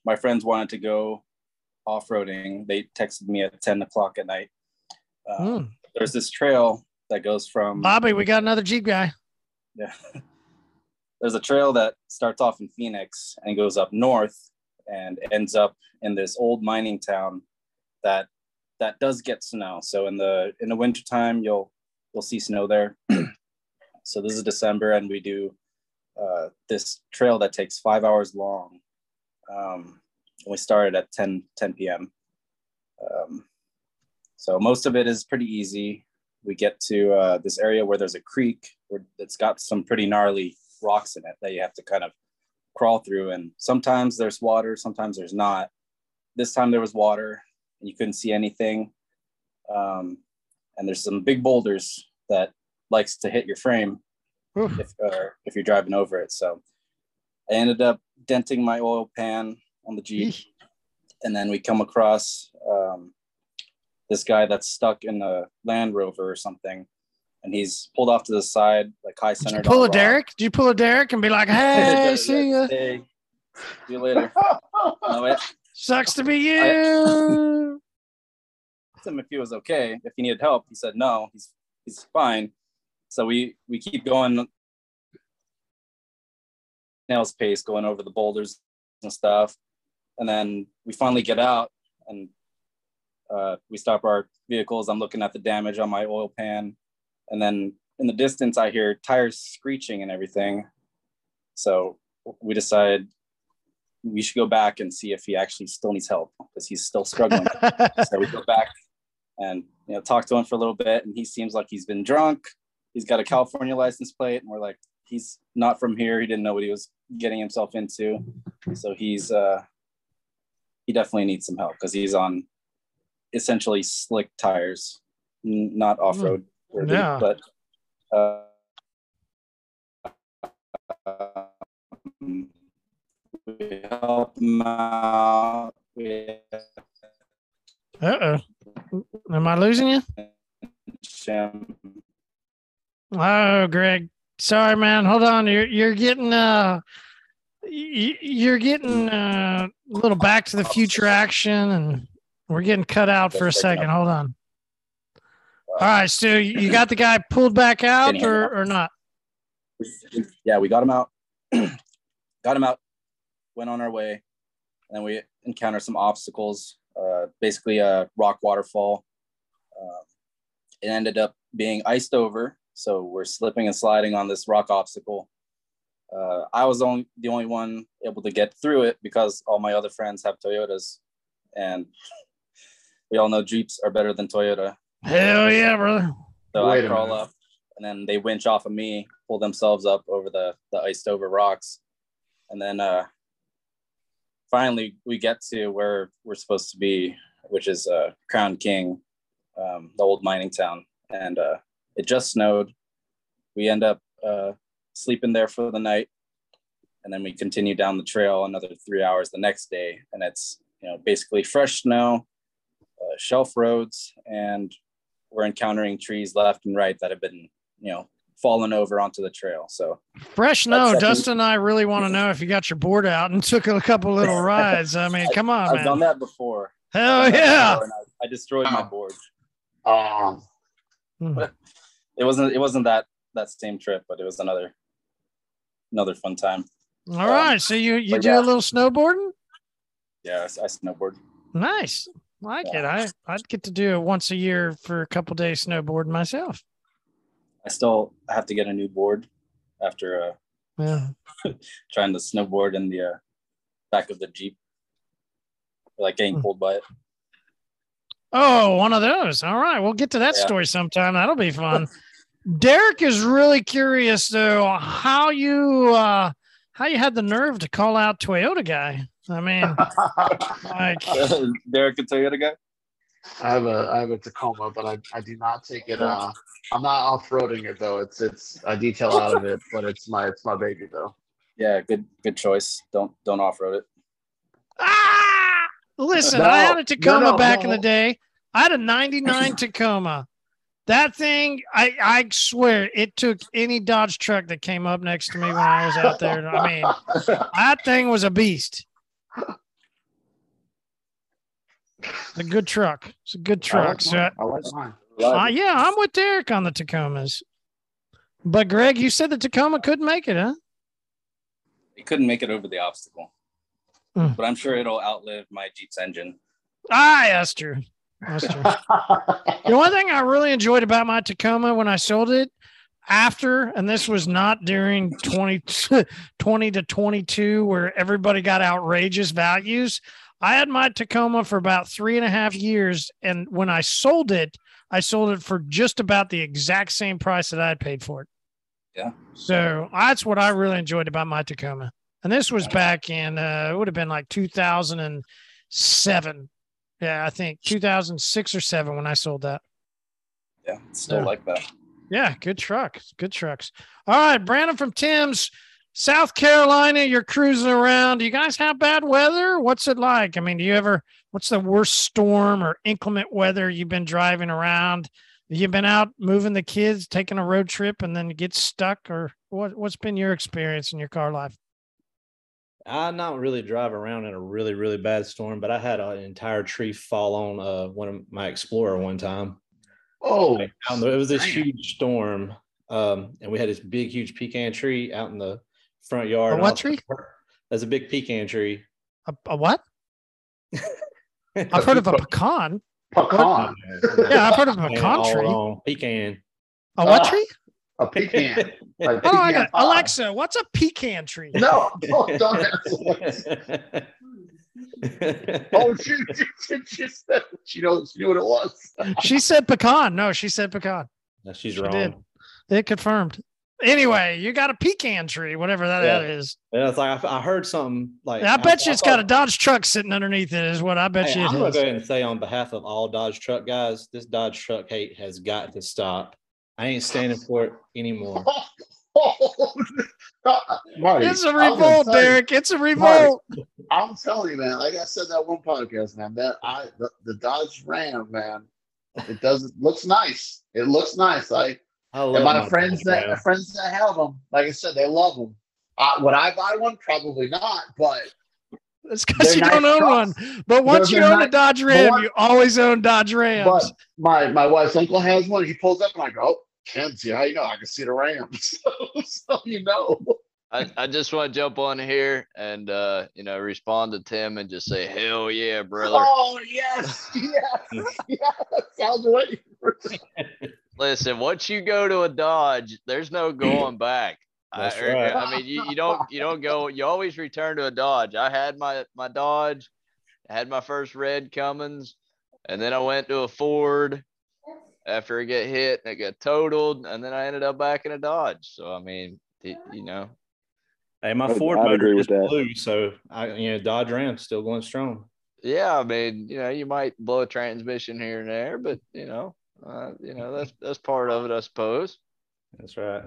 my friends wanted to go off roading. They texted me at 10 o'clock at night. Uh, Hmm. There's this trail that goes from Bobby, we got another Jeep guy. yeah. (laughs) There's a trail that starts off in Phoenix and goes up north and ends up in this old mining town that that does get snow. So in the in the wintertime you'll you'll see snow there. (clears throat) so this is December and we do uh, this trail that takes five hours long. Um, we started at 10 10 p.m. Um, so most of it is pretty easy. We get to uh, this area where there's a creek where it's got some pretty gnarly rocks in it that you have to kind of crawl through. And sometimes there's water, sometimes there's not. This time there was water and you couldn't see anything. Um, and there's some big boulders that likes to hit your frame Oof. if, uh, if you're driving over it. So I ended up denting my oil pan on the Jeep. And then we come across um, this guy that's stuck in a Land Rover or something. And he's pulled off to the side, like high Did you centered. pull a Derek? Did you pull a Derek and be like, (laughs) "Hey, see ya"? Hey, see you later. no, Sucks to be you. (laughs) asked him if he was okay, if he needed help. He said no, he's he's fine. So we we keep going nails pace, going over the boulders and stuff, and then we finally get out and uh, we stop our vehicles. I'm looking at the damage on my oil pan, and then in the distance, I hear tires screeching and everything. So we decided we should go back and see if he actually still needs help because he's still struggling. (laughs) so we go back and you know talk to him for a little bit, and he seems like he's been drunk. He's got a California license plate, and we're like, he's not from here. He didn't know what he was getting himself into, so he's uh he definitely needs some help because he's on essentially slick tires, not off road worthy, Yeah. but. Uh, um, we help him out. We Uh oh. Am I losing you? Oh, Greg. Sorry, man. Hold on. You're you're getting uh you're getting uh, a little back to the future action and we're getting cut out for a second. Hold on. All right, so you got the guy pulled back out Can you hear me or, or not? yeah, we got him out. (clears throat) got him out. Went on our way, and then we encountered some obstacles. Uh, basically, a rock waterfall. Um, it ended up being iced over, so we're slipping and sliding on this rock obstacle. Uh, I was only the only one able to get through it because all my other friends have Toyotas, and (laughs) we all know Jeeps are better than Toyota. Hell yeah, brother. So Wait I a crawl minute. up, and then they winch off of me, pull themselves up over the the iced over rocks, and then uh, finally we get to where we're supposed to be, which is uh, Crown King, um, the old mining town, and uh, it just snowed. We end up uh, sleeping there for the night, and then we continue down the trail another three hours the next day, and it's you know basically fresh snow, uh, shelf roads, and we're encountering trees left and right that have been, you know, fallen over onto the trail. So Fresh snow. That's- Dustin and I really want to know if you got your board out and took a couple little (laughs) rides. I mean, come on, man. I've man. done that before. Hell I've done that yeah. before, I, I destroyed my board. Um, (laughs) It wasn't. It wasn't that that same trip, but it was another another fun time. All right. So you you do yeah. a little snowboarding? Yeah, I, I snowboard. Nice. Like it. I I'd get to do it once a year for a couple days snowboarding myself. I still have to get a new board after uh, Yeah. (laughs) trying to snowboard in the uh, back of the jeep, like getting Hmm. pulled by it. Oh, one of those. All right. We'll get to that Yeah. story sometime. That'll be fun. (laughs) Derek is really curious though how you uh how you had the nerve to call out Toyota guy. I mean, (laughs) like (laughs) Derek can Toyota guy. I have a I have a Tacoma, but I, I do not take it. Uh, I'm not off roading it though. It's it's I detail out of it, but it's my it's my baby though. Yeah, good good choice. Don't don't off road it. ah, listen, I had a Tacoma no, no, back in the day. I had a 99 Tacoma. That thing, I, I swear, it took any Dodge truck that came up next to me when I was out there. I mean, (laughs) that thing was a beast. It's a good truck. It's a good I truck. like So. I like mine. uh, yeah, I'm with Derek on the Tacomas. But Greg, you said the Tacoma couldn't make it, huh? It couldn't make it over the obstacle, Hmm. but I'm sure it'll outlive my Jeep's engine. Ah, that's true. That's true. The one thing I really enjoyed about my Tacoma when I sold it after, and this was not during 20, (laughs) 20 to 22, where everybody got outrageous values. I had my Tacoma for about three and a half years. And when I sold it, I sold it for just about the exact same price that I had paid for it. Yeah. So that's what I really enjoyed about my Tacoma. And this was back in, uh, it would have been like 2007. Yeah, I think 2006 or seven when I sold that. Yeah, still Yeah. like that. Yeah, good truck. Good trucks. All right, Brandon from Tim's, South Carolina. You're cruising around. Do you guys have bad weather? What's it like? I mean, do you ever? What's the worst storm or inclement weather you've been driving around? You've been out moving the kids, taking a road trip, and then get stuck, or what? What's been your experience in your car life? I not really drive around in a really really bad storm, but I had an entire tree fall on uh one of my Explorer one time. Oh, Like, out in the- it was this damn. huge storm, um, and we had this big huge pecan tree out in the front yard. A what tree? There's a big pecan tree. A, a what? I've (laughs) heard of a pecan. pecan. Yeah, I've heard of a And pecan tree. wrong. Pecan. A what Ah. tree? A pecan. (laughs) Like Oh, I got pie. Alexa. What's a pecan tree? No, don't, don't ask (laughs) Alexa. Oh, she, she, she, she said she knows she knew what it was. She said pecan. No, she said pecan. No, she's She wrong. did. It confirmed. Anyway, you got a pecan tree, whatever that, Yeah. that is. Yeah, it's like I, I heard something like I bet you it's got a Dodge truck sitting underneath it. Is what I bet Hey, you I'm it gonna go ahead and say on behalf of all Dodge truck guys, this Dodge truck hate has got to stop. I ain't standing for it anymore. (laughs) Marty, It's a I'm gonna revolt, tell you- Derek. It's a revolt. I'm telling you, man. Like I said that one podcast, man. That I the, the Dodge Ram, man. It doesn't looks nice. It looks nice. Like I love and my, my friends Dodge that Ram. friends that have them, like I said, they love them. Uh, would I buy one? Probably not. But It's because you nice don't own trucks. one. But once They're- you they're own a Dodge Ram, what- you always own Dodge Rams. but my my wife's uncle has one. He pulls up and I go, oh, Kenzie, how you know? I can see the Rams. (laughs) so, so you know. I, I just want to jump on here and uh, you know respond to Tim and just say hell yeah, brother. Oh yes, yes, (laughs) yes. I was waiting for. Listen, once you go to a Dodge, there's no going back. (clears throat) That's I, right. I mean, you, you don't you don't go. You always return to a Dodge. I had my my Dodge, I had my first red Cummins, and then I went to a Ford after it got hit and it got totaled, and then I ended up back in a Dodge. So I mean, you know, Hey, my I'd- Ford I'd motor agree is blue, so I, you know, Dodge Ram's still going strong. yeah, I mean, you know, you might blow a transmission here and there, but you know, uh, you know, that's that's part of it, I suppose. That's right.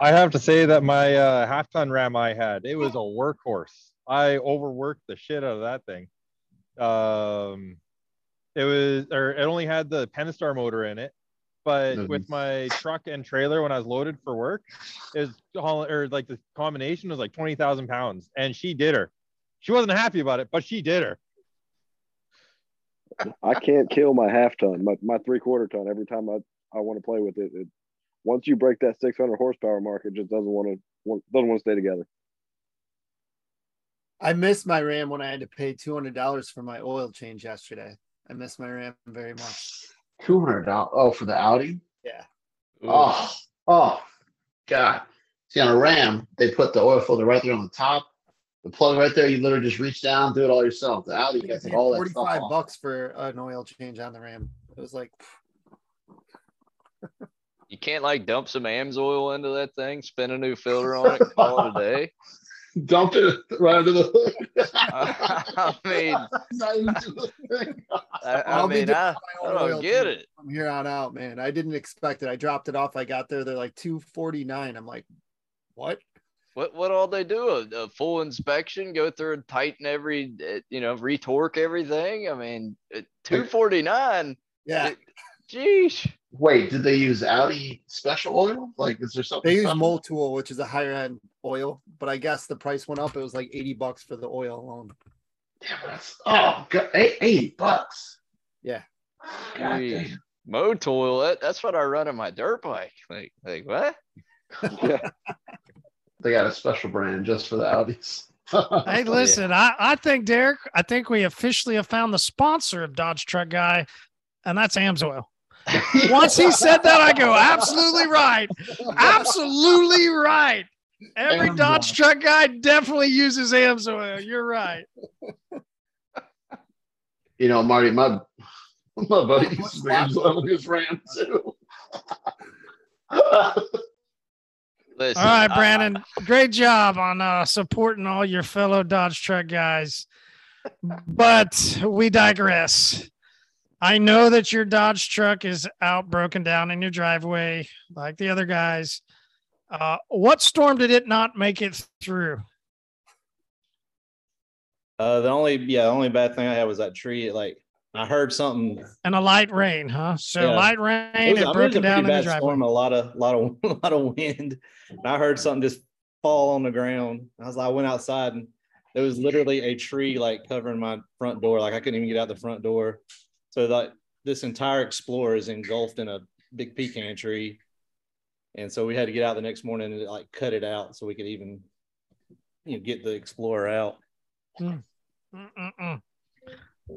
I have to say that my uh, half ton ram I had, it was a workhorse. I overworked the shit out of that thing. Um, it was, or it only had the Pentastar motor in it, but Mhm. with my truck and trailer when I was loaded for work, is or like the combination was like twenty thousand pounds, and she did her. She wasn't happy about it, but she did her. I can't kill my half ton, my, my three quarter ton every time I, I want to play with it. it. Once you break that 600 horsepower mark, it just doesn't want to doesn't want to stay together. I missed my Ram when I had to pay two hundred dollars for my oil change yesterday. I miss my Ram very much. Two hundred dollars. Oh, for the Audi. Yeah. Ooh. Oh, oh, God. See, on a Ram, they put the oil filter right there on the top. The plug right there, you literally just reach down, do it all yourself. The Audi I gets paid all that stuff. Forty-five bucks for an oil change on the Ram. It was like You can't like dump some Amsoil into that thing, spin a new filter on it, (laughs) call it a day. Dump it right under the hood. (laughs) I mean, Not even to the thing. I, I I'll be mean, doing I, my I don't get change it. from here on out, man. I didn't expect it. I dropped it off. I got there. They're like two forty-nine. I'm like, what? What what all they do? A, a full inspection, go through and tighten every, uh, you know, retorque everything. I mean, two forty nine. Yeah, Jeez. Wait, did they use Audi special oil? Like, is there something? they use special? Motul, which is a higher end oil, but I guess the price went up. It was like eighty bucks for the oil alone. Damn, that's oh, God, eight, 80 bucks. Yeah. God Jeez. damn. Motul, that, that's what I run on my dirt bike. Like, like what? (laughs) Yeah. They got a special brand just for the Audis. (laughs) Hey, listen, I, I think Derek, I think we officially have found the sponsor of Dodge Truck Guy, and that's Amsoil. Once he said that, I go, absolutely right. Absolutely right. Every Amsoil. Dodge Truck Guy definitely uses Amsoil. You're right. You know, Marty, my my buddy used to use his Ram too. Listen, All right, I- Brandon. Great job on uh, supporting all your fellow Dodge Truck guys. But we digress. I know that your Dodge truck is out broken down in your driveway like the other guys. Uh, what storm did it not make it through? Uh, the only yeah, the only bad thing I had was that tree. Like I heard something. And a light rain, huh? So Yeah. light rain, It was, it I mean, it broken down in the driveway. storm. A lot of lot of (laughs) a lot of wind. And I heard something just fall on the ground. I was like, I went outside and there was literally a tree like covering my front door. Like I couldn't even get out the front door. So like this entire Explorer is engulfed in a big pecan tree. And so we had to get out the next morning and like cut it out so we could even you know get the Explorer out. Mm-mm-mm.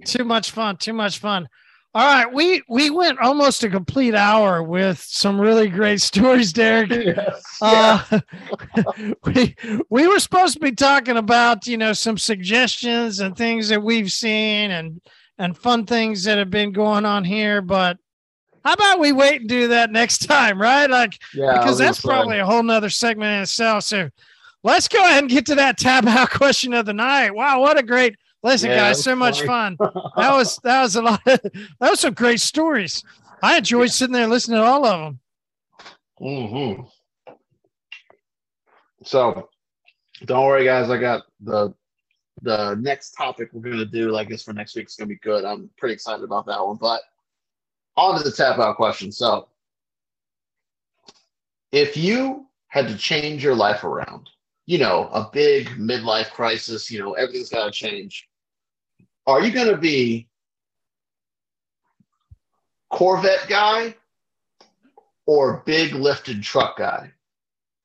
Too much fun. Too much fun. All right, we we went almost a complete hour with some really great (laughs) stories, Derek. Yes. Uh, (laughs) we we were supposed to be talking about you know some suggestions and things that we've seen and and fun things that have been going on here, but how about we wait and do that next time, right? Like Yeah. Because that's probably a whole nother segment in itself. So let's go ahead and get to that tab (laughs) out question of the night. Wow, what a great listen, Yeah, guys! So much fun. (laughs) That was that was a lot. Of, (laughs) that was some great stories. I enjoyed sitting there listening to all of them. Mm-hmm. So don't worry, guys. I got the the next topic we're gonna do. Like this for next week is gonna be good. I'm pretty excited about that one. But on to the tap out question. So if you had to change your life around, you know, a big midlife crisis, you know, everything's gotta change. Are you gonna be Corvette guy or big lifted truck guy?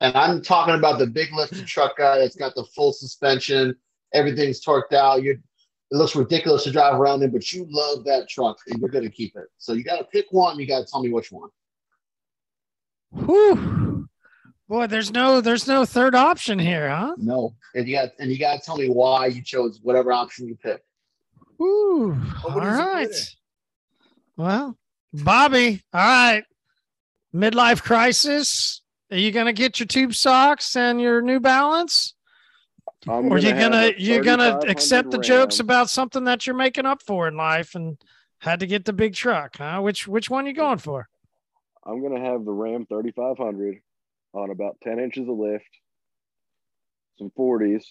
And I'm talking about the big lifted truck guy that's got the full suspension, everything's torqued out. You, it looks ridiculous to drive around in, but you love that truck and you're going to keep it. So you got to pick one. You got to tell me which one. Whew. Boy, there's no there's no third option here, huh? No, and you got and you got to tell me why you chose whatever option you pick. Ooh, all right. Well, Bobby, all right. Midlife crisis. Are you gonna get your tube socks and your New Balance? I'm or you have gonna a you gonna accept the jokes Ram. about something that you're making up for in life and had to get the big truck, huh? Which which one you going for? I'm gonna have the Ram 3500 on about 10 inches of lift, some 40s,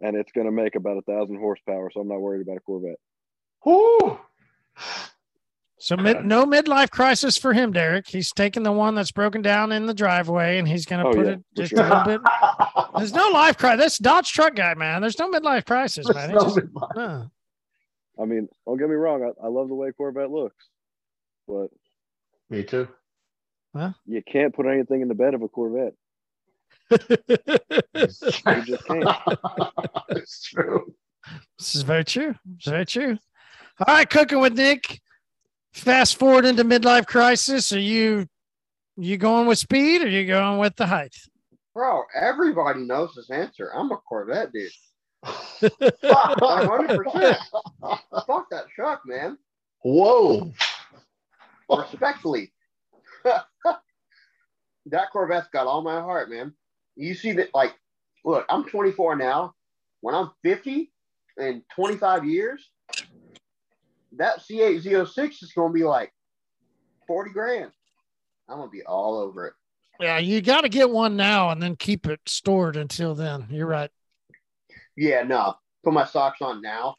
and it's gonna make about a thousand horsepower. So I'm not worried about a Corvette. Whoo! So mid, no midlife crisis for him, Derek. He's taking the one that's broken down in the driveway and he's gonna Oh, put yeah, it just sure. a little bit. (laughs) There's no life crisis. That's Dodge truck guy, man. There's no midlife crisis, man. No just- midlife. no. I mean, don't get me wrong, I, I love the way Corvette looks, but Me too. you can't put anything in the bed of a Corvette. (laughs) It's You just can't. (laughs) it's true. This is very true. It's very true. All right, cooking with Nick. Fast forward into midlife crisis. Are you you going with speed or you going with the height? Bro, everybody knows this answer. I'm a Corvette dude. (laughs) 100%. Fuck that truck, man. Whoa. Respectfully. (laughs) that Corvette's got all my heart, man. You see that, like, look, I'm 24 now. When I'm 50 in 25 years, that C8 Z06 is going to be like 40 grand. I'm going to be all over it. Yeah, you got to get one now and then keep it stored until then. You're right. Yeah, no. Put my socks on now.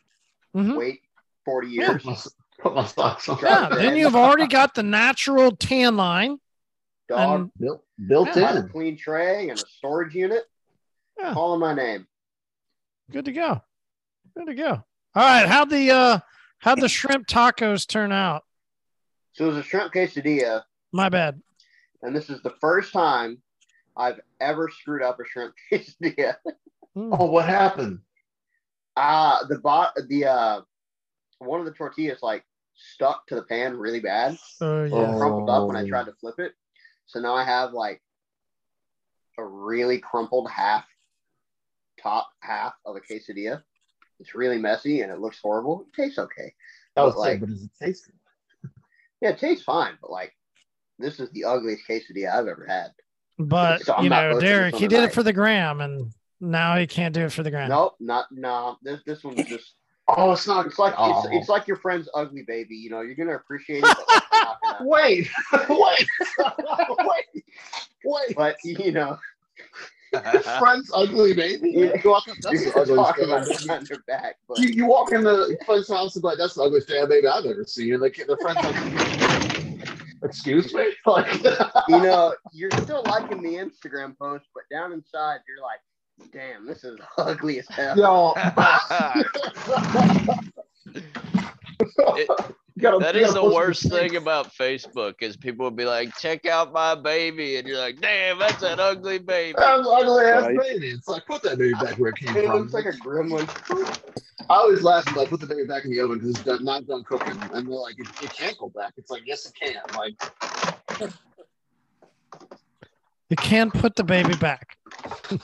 Mhm. Wait 40 years. Put (laughs) my, put my socks on. Yeah, then you've already got the natural tan line. Dog. And Built, built Yeah. Have a in. clean tray and a storage unit. Yeah. Calling my name. good to go. Good to go. All right. How'd the uh how'd the shrimp tacos turn out? So it was a shrimp quesadilla, My bad. and this is the first time I've ever screwed up a shrimp (laughs) quesadilla. Mm. Oh, what happened? Uh the bot the uh one of the tortillas like stuck to the pan really bad, Oh yeah. Oh. crumpled up when I tried to flip it. So now I have like a really crumpled half top half of a quesadilla. It's really messy and it looks horrible. It tastes okay. That was like, like- but does it taste good? Yeah, it tastes fine, but like this is the ugliest quesadilla I've ever had. But (laughs) So you know, Derek, he the did it for the gram, and now he can't do it for the gram. Nope, not no. This this one's (laughs) just Oh, it's not. it's like oh. it's, it's like your friend's ugly baby. You know, you're gonna appreciate it, but like, not (laughs) gonna. Wait, wait, wait, wait. But you know, (laughs) Friend's ugly baby. You walk that's you're the about damn it baby. behind their back. But You, you walk in the friend's house and be like, that's the ugliest damn baby I've ever seen. Like the friend's like, excuse me? (laughs) Like, you know, you're still liking the Instagram post, but down inside, you're like, damn, this is (laughs) ugly as hell. yo. It- You gotta- That you is gotta the worst thing about Facebook is people will be like, check out my baby. And you're like, damn, that's an ugly baby. That's an ugly ass Right. baby. It's like, put that baby back where it came It from. looks like a gremlin. I always laugh when I put the baby back in the oven because it's not done cooking, and they're like, it, it can't go back. It's like, yes, it can. Like, You can't put the baby back. (laughs)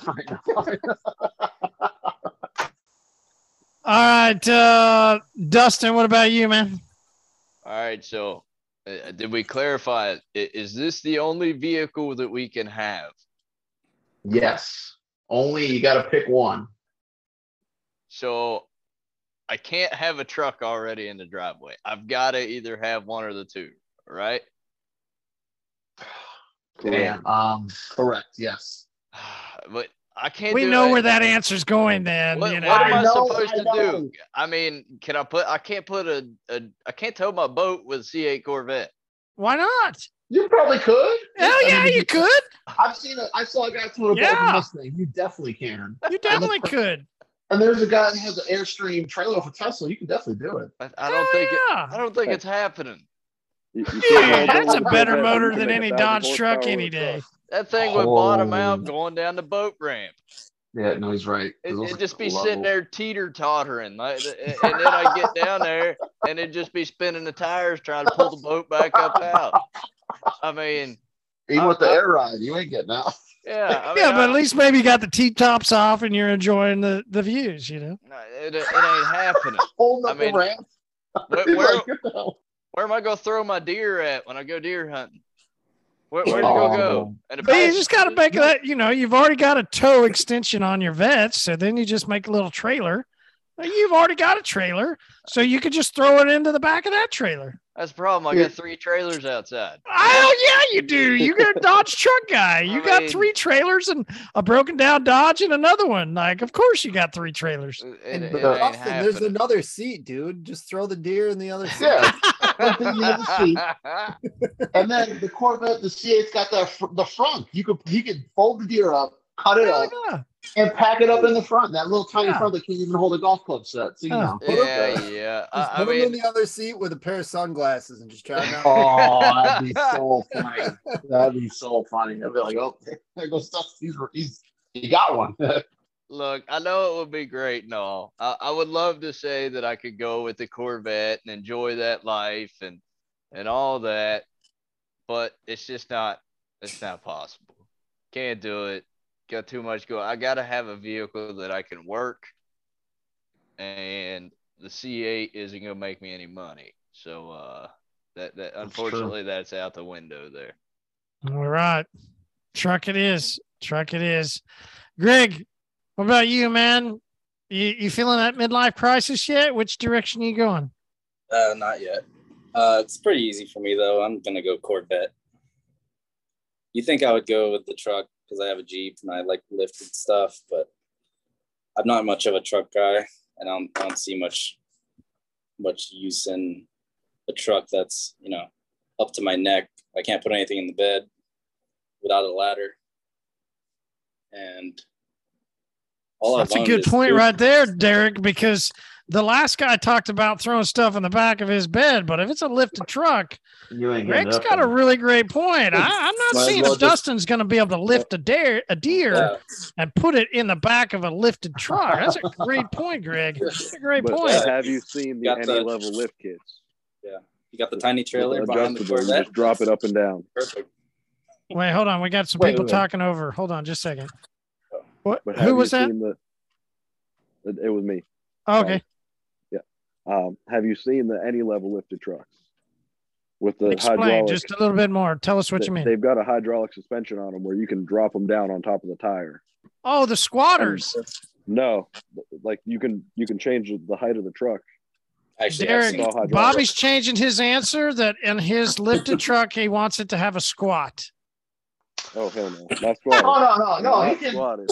All right, uh, Dustin. What about you, man? All right. So, uh, did we clarify? Is this the only vehicle that we can have? yes, only you got to pick one. So, I can't have a truck already in the driveway. I've got to either have one or the two, right? And um, correct. Yes. (sighs) But I can't. We do know it. where that answer's going. Then What, you know. what am I, I know, supposed I to do? I mean, can I put? I can't put a, a. I can't tow my boat with a C8 Corvette. Why not? You probably could. Hell I yeah, mean, you could. I've seen it. I saw a guy throwing a boat Yeah. with Mustang. You definitely can. You definitely could. And there's a guy that has an Airstream trailer for Tesla. You can definitely do it. I, I don't Hell think. It. I don't think it's happening. You- you Yeah, that's a better that, motor than any Dodge truck any day. That thing would bottom out Oh. going down the boat ramp. Yeah, no, he's right. It, it'd just be level. sitting there teeter tottering, like, and then I get down there and it'd just be spinning the tires trying to pull the boat back up out. I mean, Even I- with the I- air ride, you ain't getting out. yeah, I mean, Yeah, but at I- least maybe you got the T tops off and you're enjoying the the views. You know. no, it, it ain't happening. (laughs) Holding I mean, the ramp. Where, where, like, "Get the hell-" where am I gonna throw my deer at when I go deer hunting? Where, where to go Oh, go? And if But you just got to make that. You know, you've already got a tow extension on your vets, so then you just make a little trailer. You've already got a trailer, so you could just throw it into the back of that trailer. That's the problem. I Yeah. got three trailers outside. Oh yeah, you do. You got a Dodge truck guy. (laughs) You I got mean- three trailers and a broken down Dodge and another one. Like, of course you got three trailers. It, And it, it uh, there's another seat, dude. Just throw the deer in the other seat. Yeah. (laughs) Put it in the seat. And then the Corvette, the C8's got the the front. You could you could fold the deer up, cut it Hell up, yeah. and pack it up in the front. That little tiny Yeah. front that can't even hold a golf club set. So you Yeah. know. put it there. yeah, yeah. Just I, I put him in the other seat with a pair of sunglasses and just try it (laughs) out. Oh, that'd be so (laughs) funny. That'd be so funny. I'd be like, oh, (laughs) there goes stuff. He's he's he got one. Look, I know it would be great and all. I, I would love to say that I could go with the Corvette and enjoy that life and and all that, but it's just not it's not possible. Can't do it. Got too much going. I gotta have a vehicle that I can work, and the C8 isn't gonna make me any money. So uh, that that true. unfortunately that's out the window there. All right. Truck it is. Truck it is. Greg, what about you, man? You, you feeling that midlife crisis yet? Which direction are you going? Uh, not yet. Uh, it's pretty easy for me though. I'm gonna go Corvette. You think I would go with the truck because I have a Jeep and I like lifted stuff, but I'm not much of a truck guy, and I don't, I don't see much much use in a truck that's you know up to my neck. I can't put anything in the bed without a ladder, and all That's a good point point right there, (laughs) Derek, because the last guy talked about throwing stuff in the back of his bed, but if it's a lifted truck, You ain't Greg's got a really great point. I, I'm not Might seeing well if just- Dustin's going to be able to lift a deer, a deer Yeah. and put it in the back of a lifted truck. That's a great point, Greg. (laughs) That's a great But point. Uh, have you seen the Got any the- level lift kits? Yeah, you got the tiny trailer With behind the adjustable, Corvette. just drop it up and down. Perfect. Wait, hold on. We got some Wait, people wait, wait. talking over. Hold on, just a second. What? But Who was that? the? It, it was me. Oh, okay. Um, have you seen the any level lifted trucks with the Explain hydraulic? just a little bit more. Tell us what they- you mean. They've got a hydraulic suspension on them where you can drop them down on top of the tire. Oh, the squatters. No, like you can you can change the height of the truck. Actually, Derek, seen- all hydraulic. Bobby's changing his answer that in his lifted truck, he wants it to have a squat. Oh hell no, that's squat. Oh no, no, no. He Not can squatted.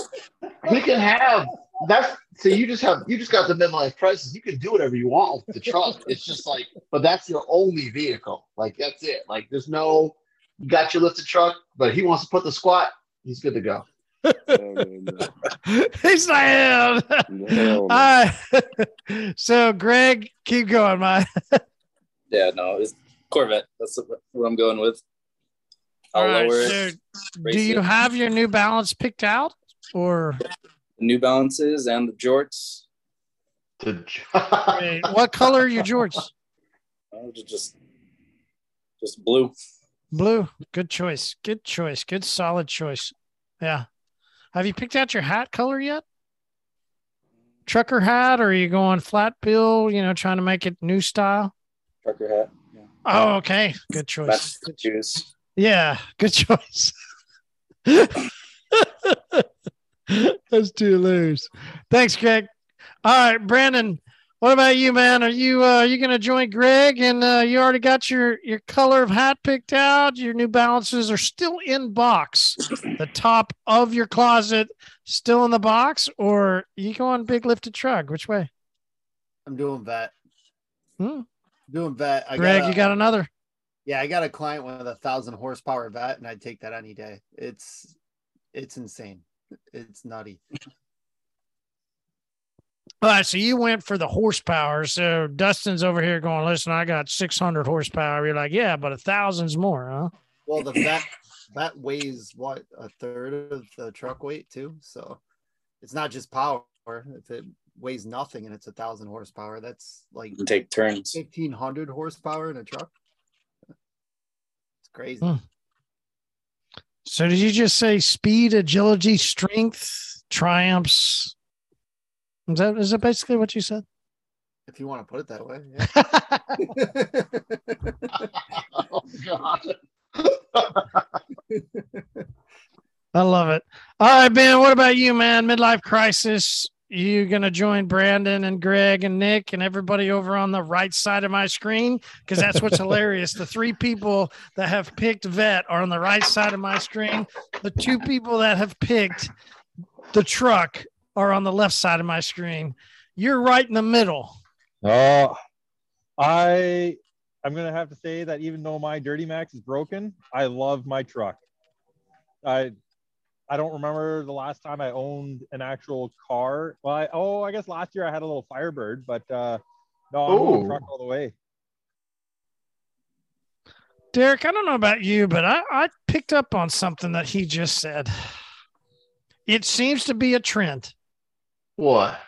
he can have that's so you just have you just got the midlife crisis. You can do whatever you want with the truck. It's just like, but that's your only vehicle. Like that's it. Like there's no you got your lifted truck, but he wants to put the squat, he's good to go. No, no. (laughs) He's like, hell No, hell no. Uh, so, Greg, keep going, man. Yeah, no, it's Corvette. That's what I'm going with. I'll All right, lower so it. do you it. have your New Balance picked out, or The New Balances and the jorts. The (laughs) Wait, what color are your jorts? Uh, just, just blue. Blue. Good choice. Good choice. Good solid choice. Yeah. Have you picked out your hat color yet? Trucker hat, or are you going flat bill? You know, trying to make it new style. Trucker hat. Yeah. Oh, okay. Good choice. Matches the shoes. Yeah, good choice. (laughs) That's two hilarious. Thanks, Greg. All right, Brandon. What about you, man? Are you uh you gonna join Greg and uh you already got your your color of hat picked out? Your new balances are still in box. the top of your closet still in the box, or you going big lifted truck? Which way? I'm doing that. Hmm. Doing that. I Greg, got you got another. Yeah, I got a client with a thousand horsepower vet, and I'd take that any day. It's it's insane. It's nutty. All right, so you went for the horsepower. So Dustin's over here going, listen, I got 600 horsepower. You're like, yeah, but a thousand's more, huh? Well, the vet vet weighs what a third of the truck weight too. So it's not just power. If it weighs nothing and it's a thousand horsepower, that's like You take turns. fifteen hundred horsepower in a truck. It's crazy. Hmm. So did you just say speed, agility, strength, triumphs? Is that is that basically what you said? If you want to put it that way. Yeah. (laughs) oh God. (laughs) I love it. All right, Ben. What about you, man? Midlife crisis. You gonna join Brandon and Greg and Nick and everybody over on the right side of my screen? Because that's what's (laughs) hilarious. The three people that have picked vet are on the right side of my screen. The two people that have picked the truck are on the left side of my screen. You're right in the middle. Oh, I I'm gonna have to say that even though my Dirty Max is broken, I love my truck. I I don't remember the last time I owned an actual car. Well, I, oh, I guess last year I had a little Firebird, but uh, no, I'm going Ooh. truck all the way. Derek, I don't know about you, but I, I picked up on something that he just said. It seems to be a trend. What?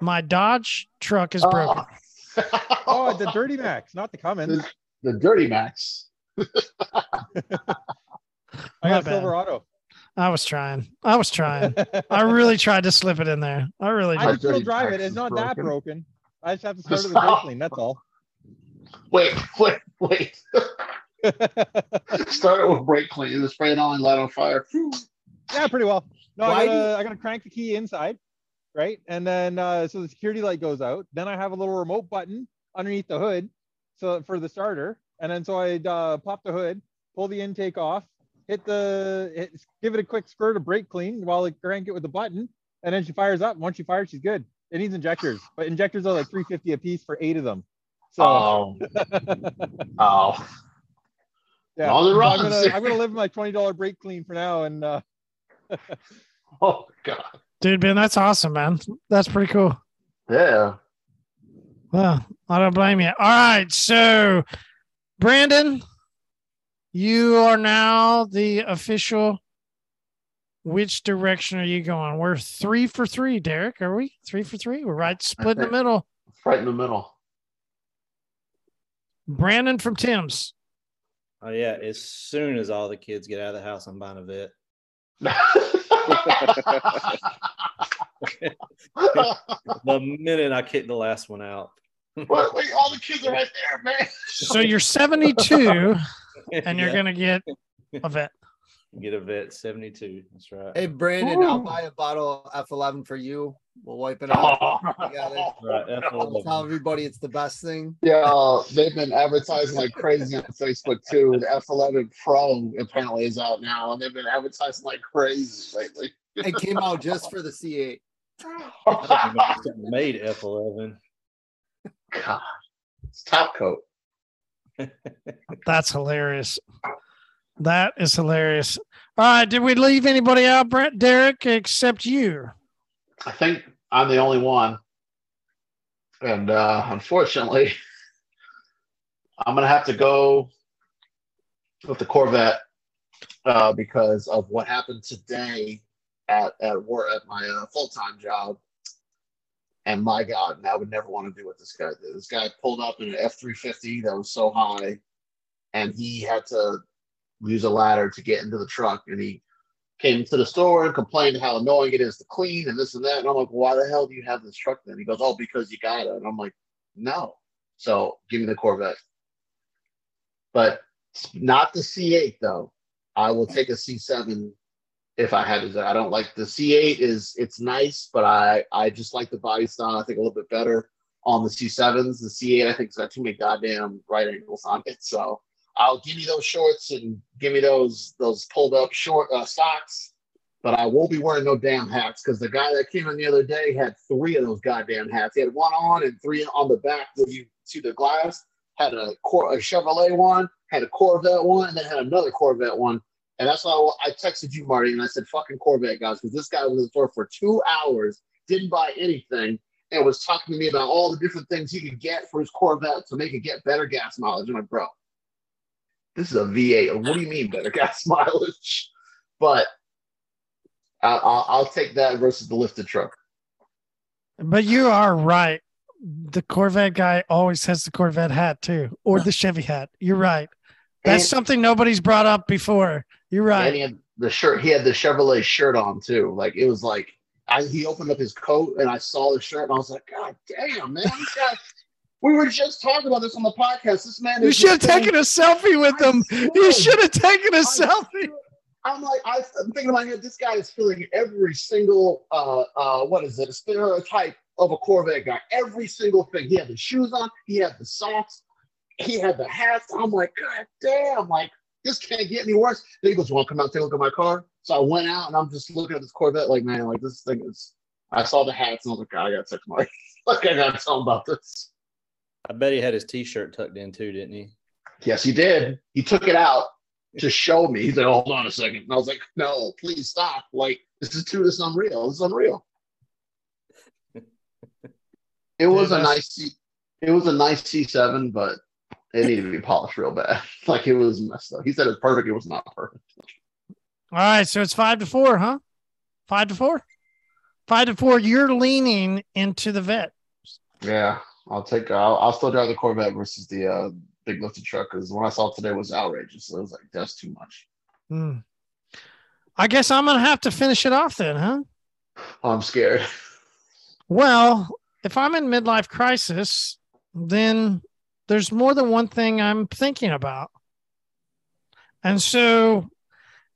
My Dodge truck is broken. (laughs) Oh, the Dirty Max, not the Cummins. the Dirty Max. (laughs) I got. Silverado. I was trying. I was trying. I really (laughs) tried to slip it in there. I really I did. can still drive it. It's is not that broken. broken. I just have to start it with brake clean. That's all. Wait, wait, wait. (laughs) Start it with brake clean. The spray it on, light on fire. Yeah, pretty well. No, Why I gotta, I gotta crank the key inside, right? And then uh, so the security light goes out. Then I have a little remote button underneath the hood, so for the starter. And then so I uh, pop the hood, pull the intake off, hit the, hit, give it a quick squirt of brake clean while I crank it with the button, and then she fires up. Once she fires, she's good. It needs injectors, but injectors are like 350 a piece for eight of them. So Oh, (laughs) oh. yeah, all the so I'm gonna I'm gonna live my twenty dollar brake clean for now, and uh, (laughs) Oh God. Dude, Ben, that's awesome, man. That's pretty cool. Yeah. Well, I don't blame you. All right. So, Brandon, you are now the official. Which direction are you going? We're three for three, Derek. Are we three for three? We're right split in the middle. Right in the middle. Brandon from Tim's. Oh yeah, as soon as all the kids get out of the house, I'm buying a vet. The minute I kick the last one out. wait, wait, all the kids are right there, man. So you're 72 (laughs) and (laughs) you're Yeah, going to get a (laughs) vet. get a vet 72. That's right. Hey Brandon, I'll buy a bottle of F11 for you. We'll wipe it out (laughs) together. Right, I'll tell everybody it's the best thing. Yeah, they've been advertising like crazy on Facebook too. The F11 Pro apparently is out now, and they've been advertising like crazy lately. It came out just for the C8. I didn't know something made F11. God, it's top coat. That's hilarious. That is hilarious. All right. Did we leave anybody out, Brent, Derek, except you? I think I'm the only one, and uh, unfortunately, I'm gonna have to go with the Corvette uh, because of what happened today at at work at my uh, full time job. And my God, I would never want to do what this guy did. This guy pulled up in an F three fifty that was so high, and he had to use a ladder to get into the truck. And he came to the store and complained how annoying it is to clean and this and that. And I'm like, why the hell do you have this truck then? He goes, oh, because you got it. And I'm like, no. So give me the Corvette. But not the C8 though. I will take a C7 if I had to. I don't like the C8 is it's nice, but I I just like the body style. I think a little bit better on the C7s. The C8 I think has got too many goddamn right angles on it. So I'll give you those shorts and give me those those pulled up short uh, socks. But I won't be wearing no damn hats because the guy that came in the other day had three of those goddamn hats. He had one on and three on the back where you see the glass. Had a, Cor- a Chevrolet one, had a Corvette one, and then had another Corvette one. And that's why I texted you, Marty, and I said, fucking Corvette, guys, because this guy was in the store for two hours, didn't buy anything, and was talking to me about all the different things he could get for his Corvette to make it get better gas mileage. I'm like, bro, this is a V8. What do you mean better gas (laughs) mileage? But I'll, I'll, I'll take that versus the lifted truck. But you are right. The Corvette guy always has the Corvette hat too, or the Chevy hat. You're right. That's And- something nobody's brought up before. You're And right. he had the shirt. He had the Chevrolet shirt on too. Like it was like I, he opened up his coat and I saw the shirt and I was like, God damn, man, we were just talking about this on the podcast. This man. You is should have taken a selfie with them. You should have taken a selfie. I'm like, I, I'm thinking in my head, this guy is filling every single, uh, uh, what is it, a stereotype of a Corvette guy. Every single thing. He had the shoes on, he had the socks, he had the hats. I'm like, God damn, like, this can't get any worse. Then he goes, want to come out and take a look at my car? So I went out and I'm just looking at this Corvette, like, man, like, this thing is. I saw the hats and I was like, God, I got text Mike. (laughs) like, I got him about this. I bet he had his t-shirt tucked in too, didn't he? Yes, he did. He took it out to show me. He's like, hold on a second. And I was like, no, please stop. Like, this is too, this is unreal. This is unreal. (laughs) It was a nice C it was a nice C7, but it needed to be polished real bad. (laughs) Like it was messed up. He said it's perfect. It was not perfect. All right, so it's five to four, huh? Five to four. Five to four. You're leaning into the vet. Yeah. I'll take I'll, I'll still drive the Corvette versus the uh big lifted truck because what I saw today was outrageous. So it was like that's too much. Hmm. I guess I'm gonna have to finish it off then, huh? I'm scared. (laughs) Well, if I'm in midlife crisis, then there's more than one thing I'm thinking about. And so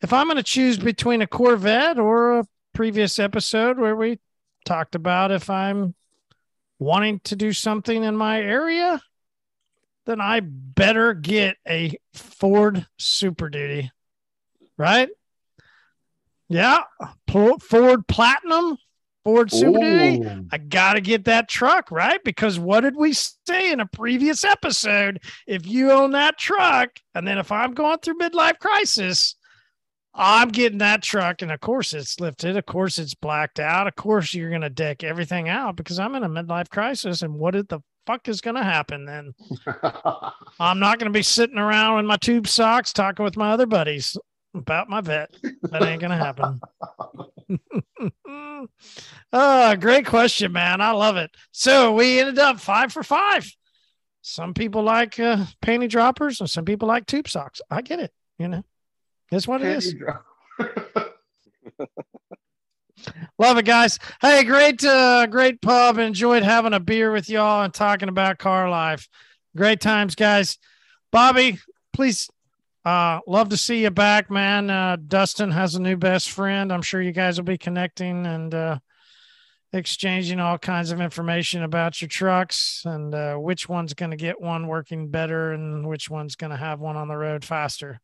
if I'm going to choose between a Corvette or a previous episode where we talked about if I'm wanting to do something in my area, then I better get a Ford Super Duty. Right? Yeah. Ford Platinum, Ford Super Duty. I got to get that truck, right? Because what did we say in a previous episode? If you own that truck, and then if I'm going through midlife crisis, I'm getting that truck. And of course, it's lifted. Of course, it's blacked out. Of course, you're going to deck everything out because I'm in a midlife crisis. And what did the fuck is going to happen then? (laughs) I'm not going to be sitting around in my tube socks talking with my other buddies about my vet. That ain't going to happen. (laughs) oh, (laughs) great question, man. I love it. So we ended up five for five. Some people like uh, panty droppers, and some people like tube socks. I get it. You know, it's what it is. (laughs) Love it, guys. Hey, great, uh, great pub. Enjoyed having a beer with y'all and talking about car life. Great times, guys. Bobby, please, uh, love to see you back, man. Uh, Dustin has a new best friend. I'm sure you guys will be connecting and uh, exchanging all kinds of information about your trucks and uh, which one's going to get one working better and which one's going to have one on the road faster.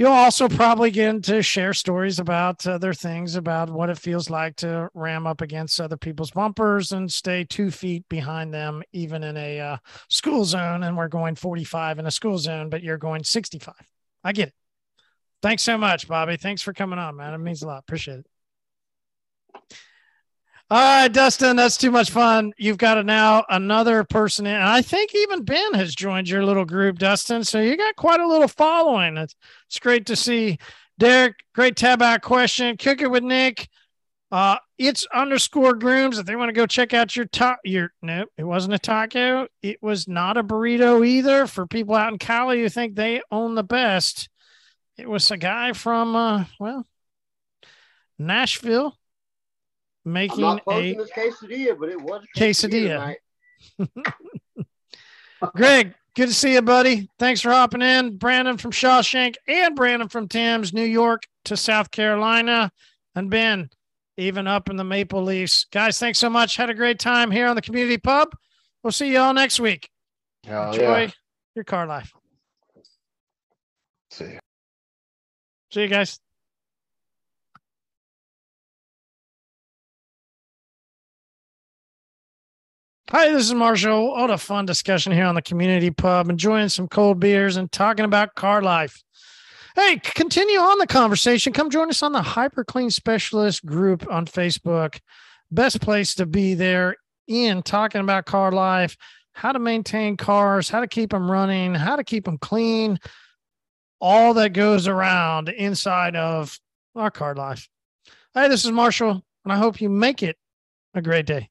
You'll also probably get to share stories about other things about what it feels like to ram up against other people's bumpers and stay two feet behind them, even in a uh, school zone. And we're going 45 in a school zone, but you're going 65. I get it. Thanks so much, Bobby. Thanks for coming on, man. It means a lot. Appreciate it. All right, Dustin, that's too much fun. You've got a, now another person in, and I think even Ben has joined your little group, Dustin. So you got quite a little following. It's, it's great to see. Derek, great tab out question. Cook it with Nick. Uh, it's underscore grooms. If they want to go check out your top, your no, it wasn't a taco. It was not a burrito either. For people out in Cali who think they own the best, it was a guy from uh, well, Nashville making not a posting this quesadilla, but it was a quesadilla. tonight. (laughs) Greg, good to see you, buddy. Thanks for hopping in. Brandon from Shawshank and Brandon from Thames, New York to South Carolina. And Ben, even up in the Maple Leafs. Guys, thanks so much. Had a great time here on the community pub. We'll see you all next week. Hell Enjoy yeah. your car life. See ya. See you guys. Hi, this is Marshall. What a fun discussion here on the community pub, enjoying some cold beers and talking about car life. Hey, continue on the conversation. Come join us on the Hyper Clean Specialist group on Facebook. Best place to be there in talking about car life, how to maintain cars, how to keep them running, how to keep them clean, all that goes around inside of our car life. Hey, this is Marshall, and I hope you make it a great day.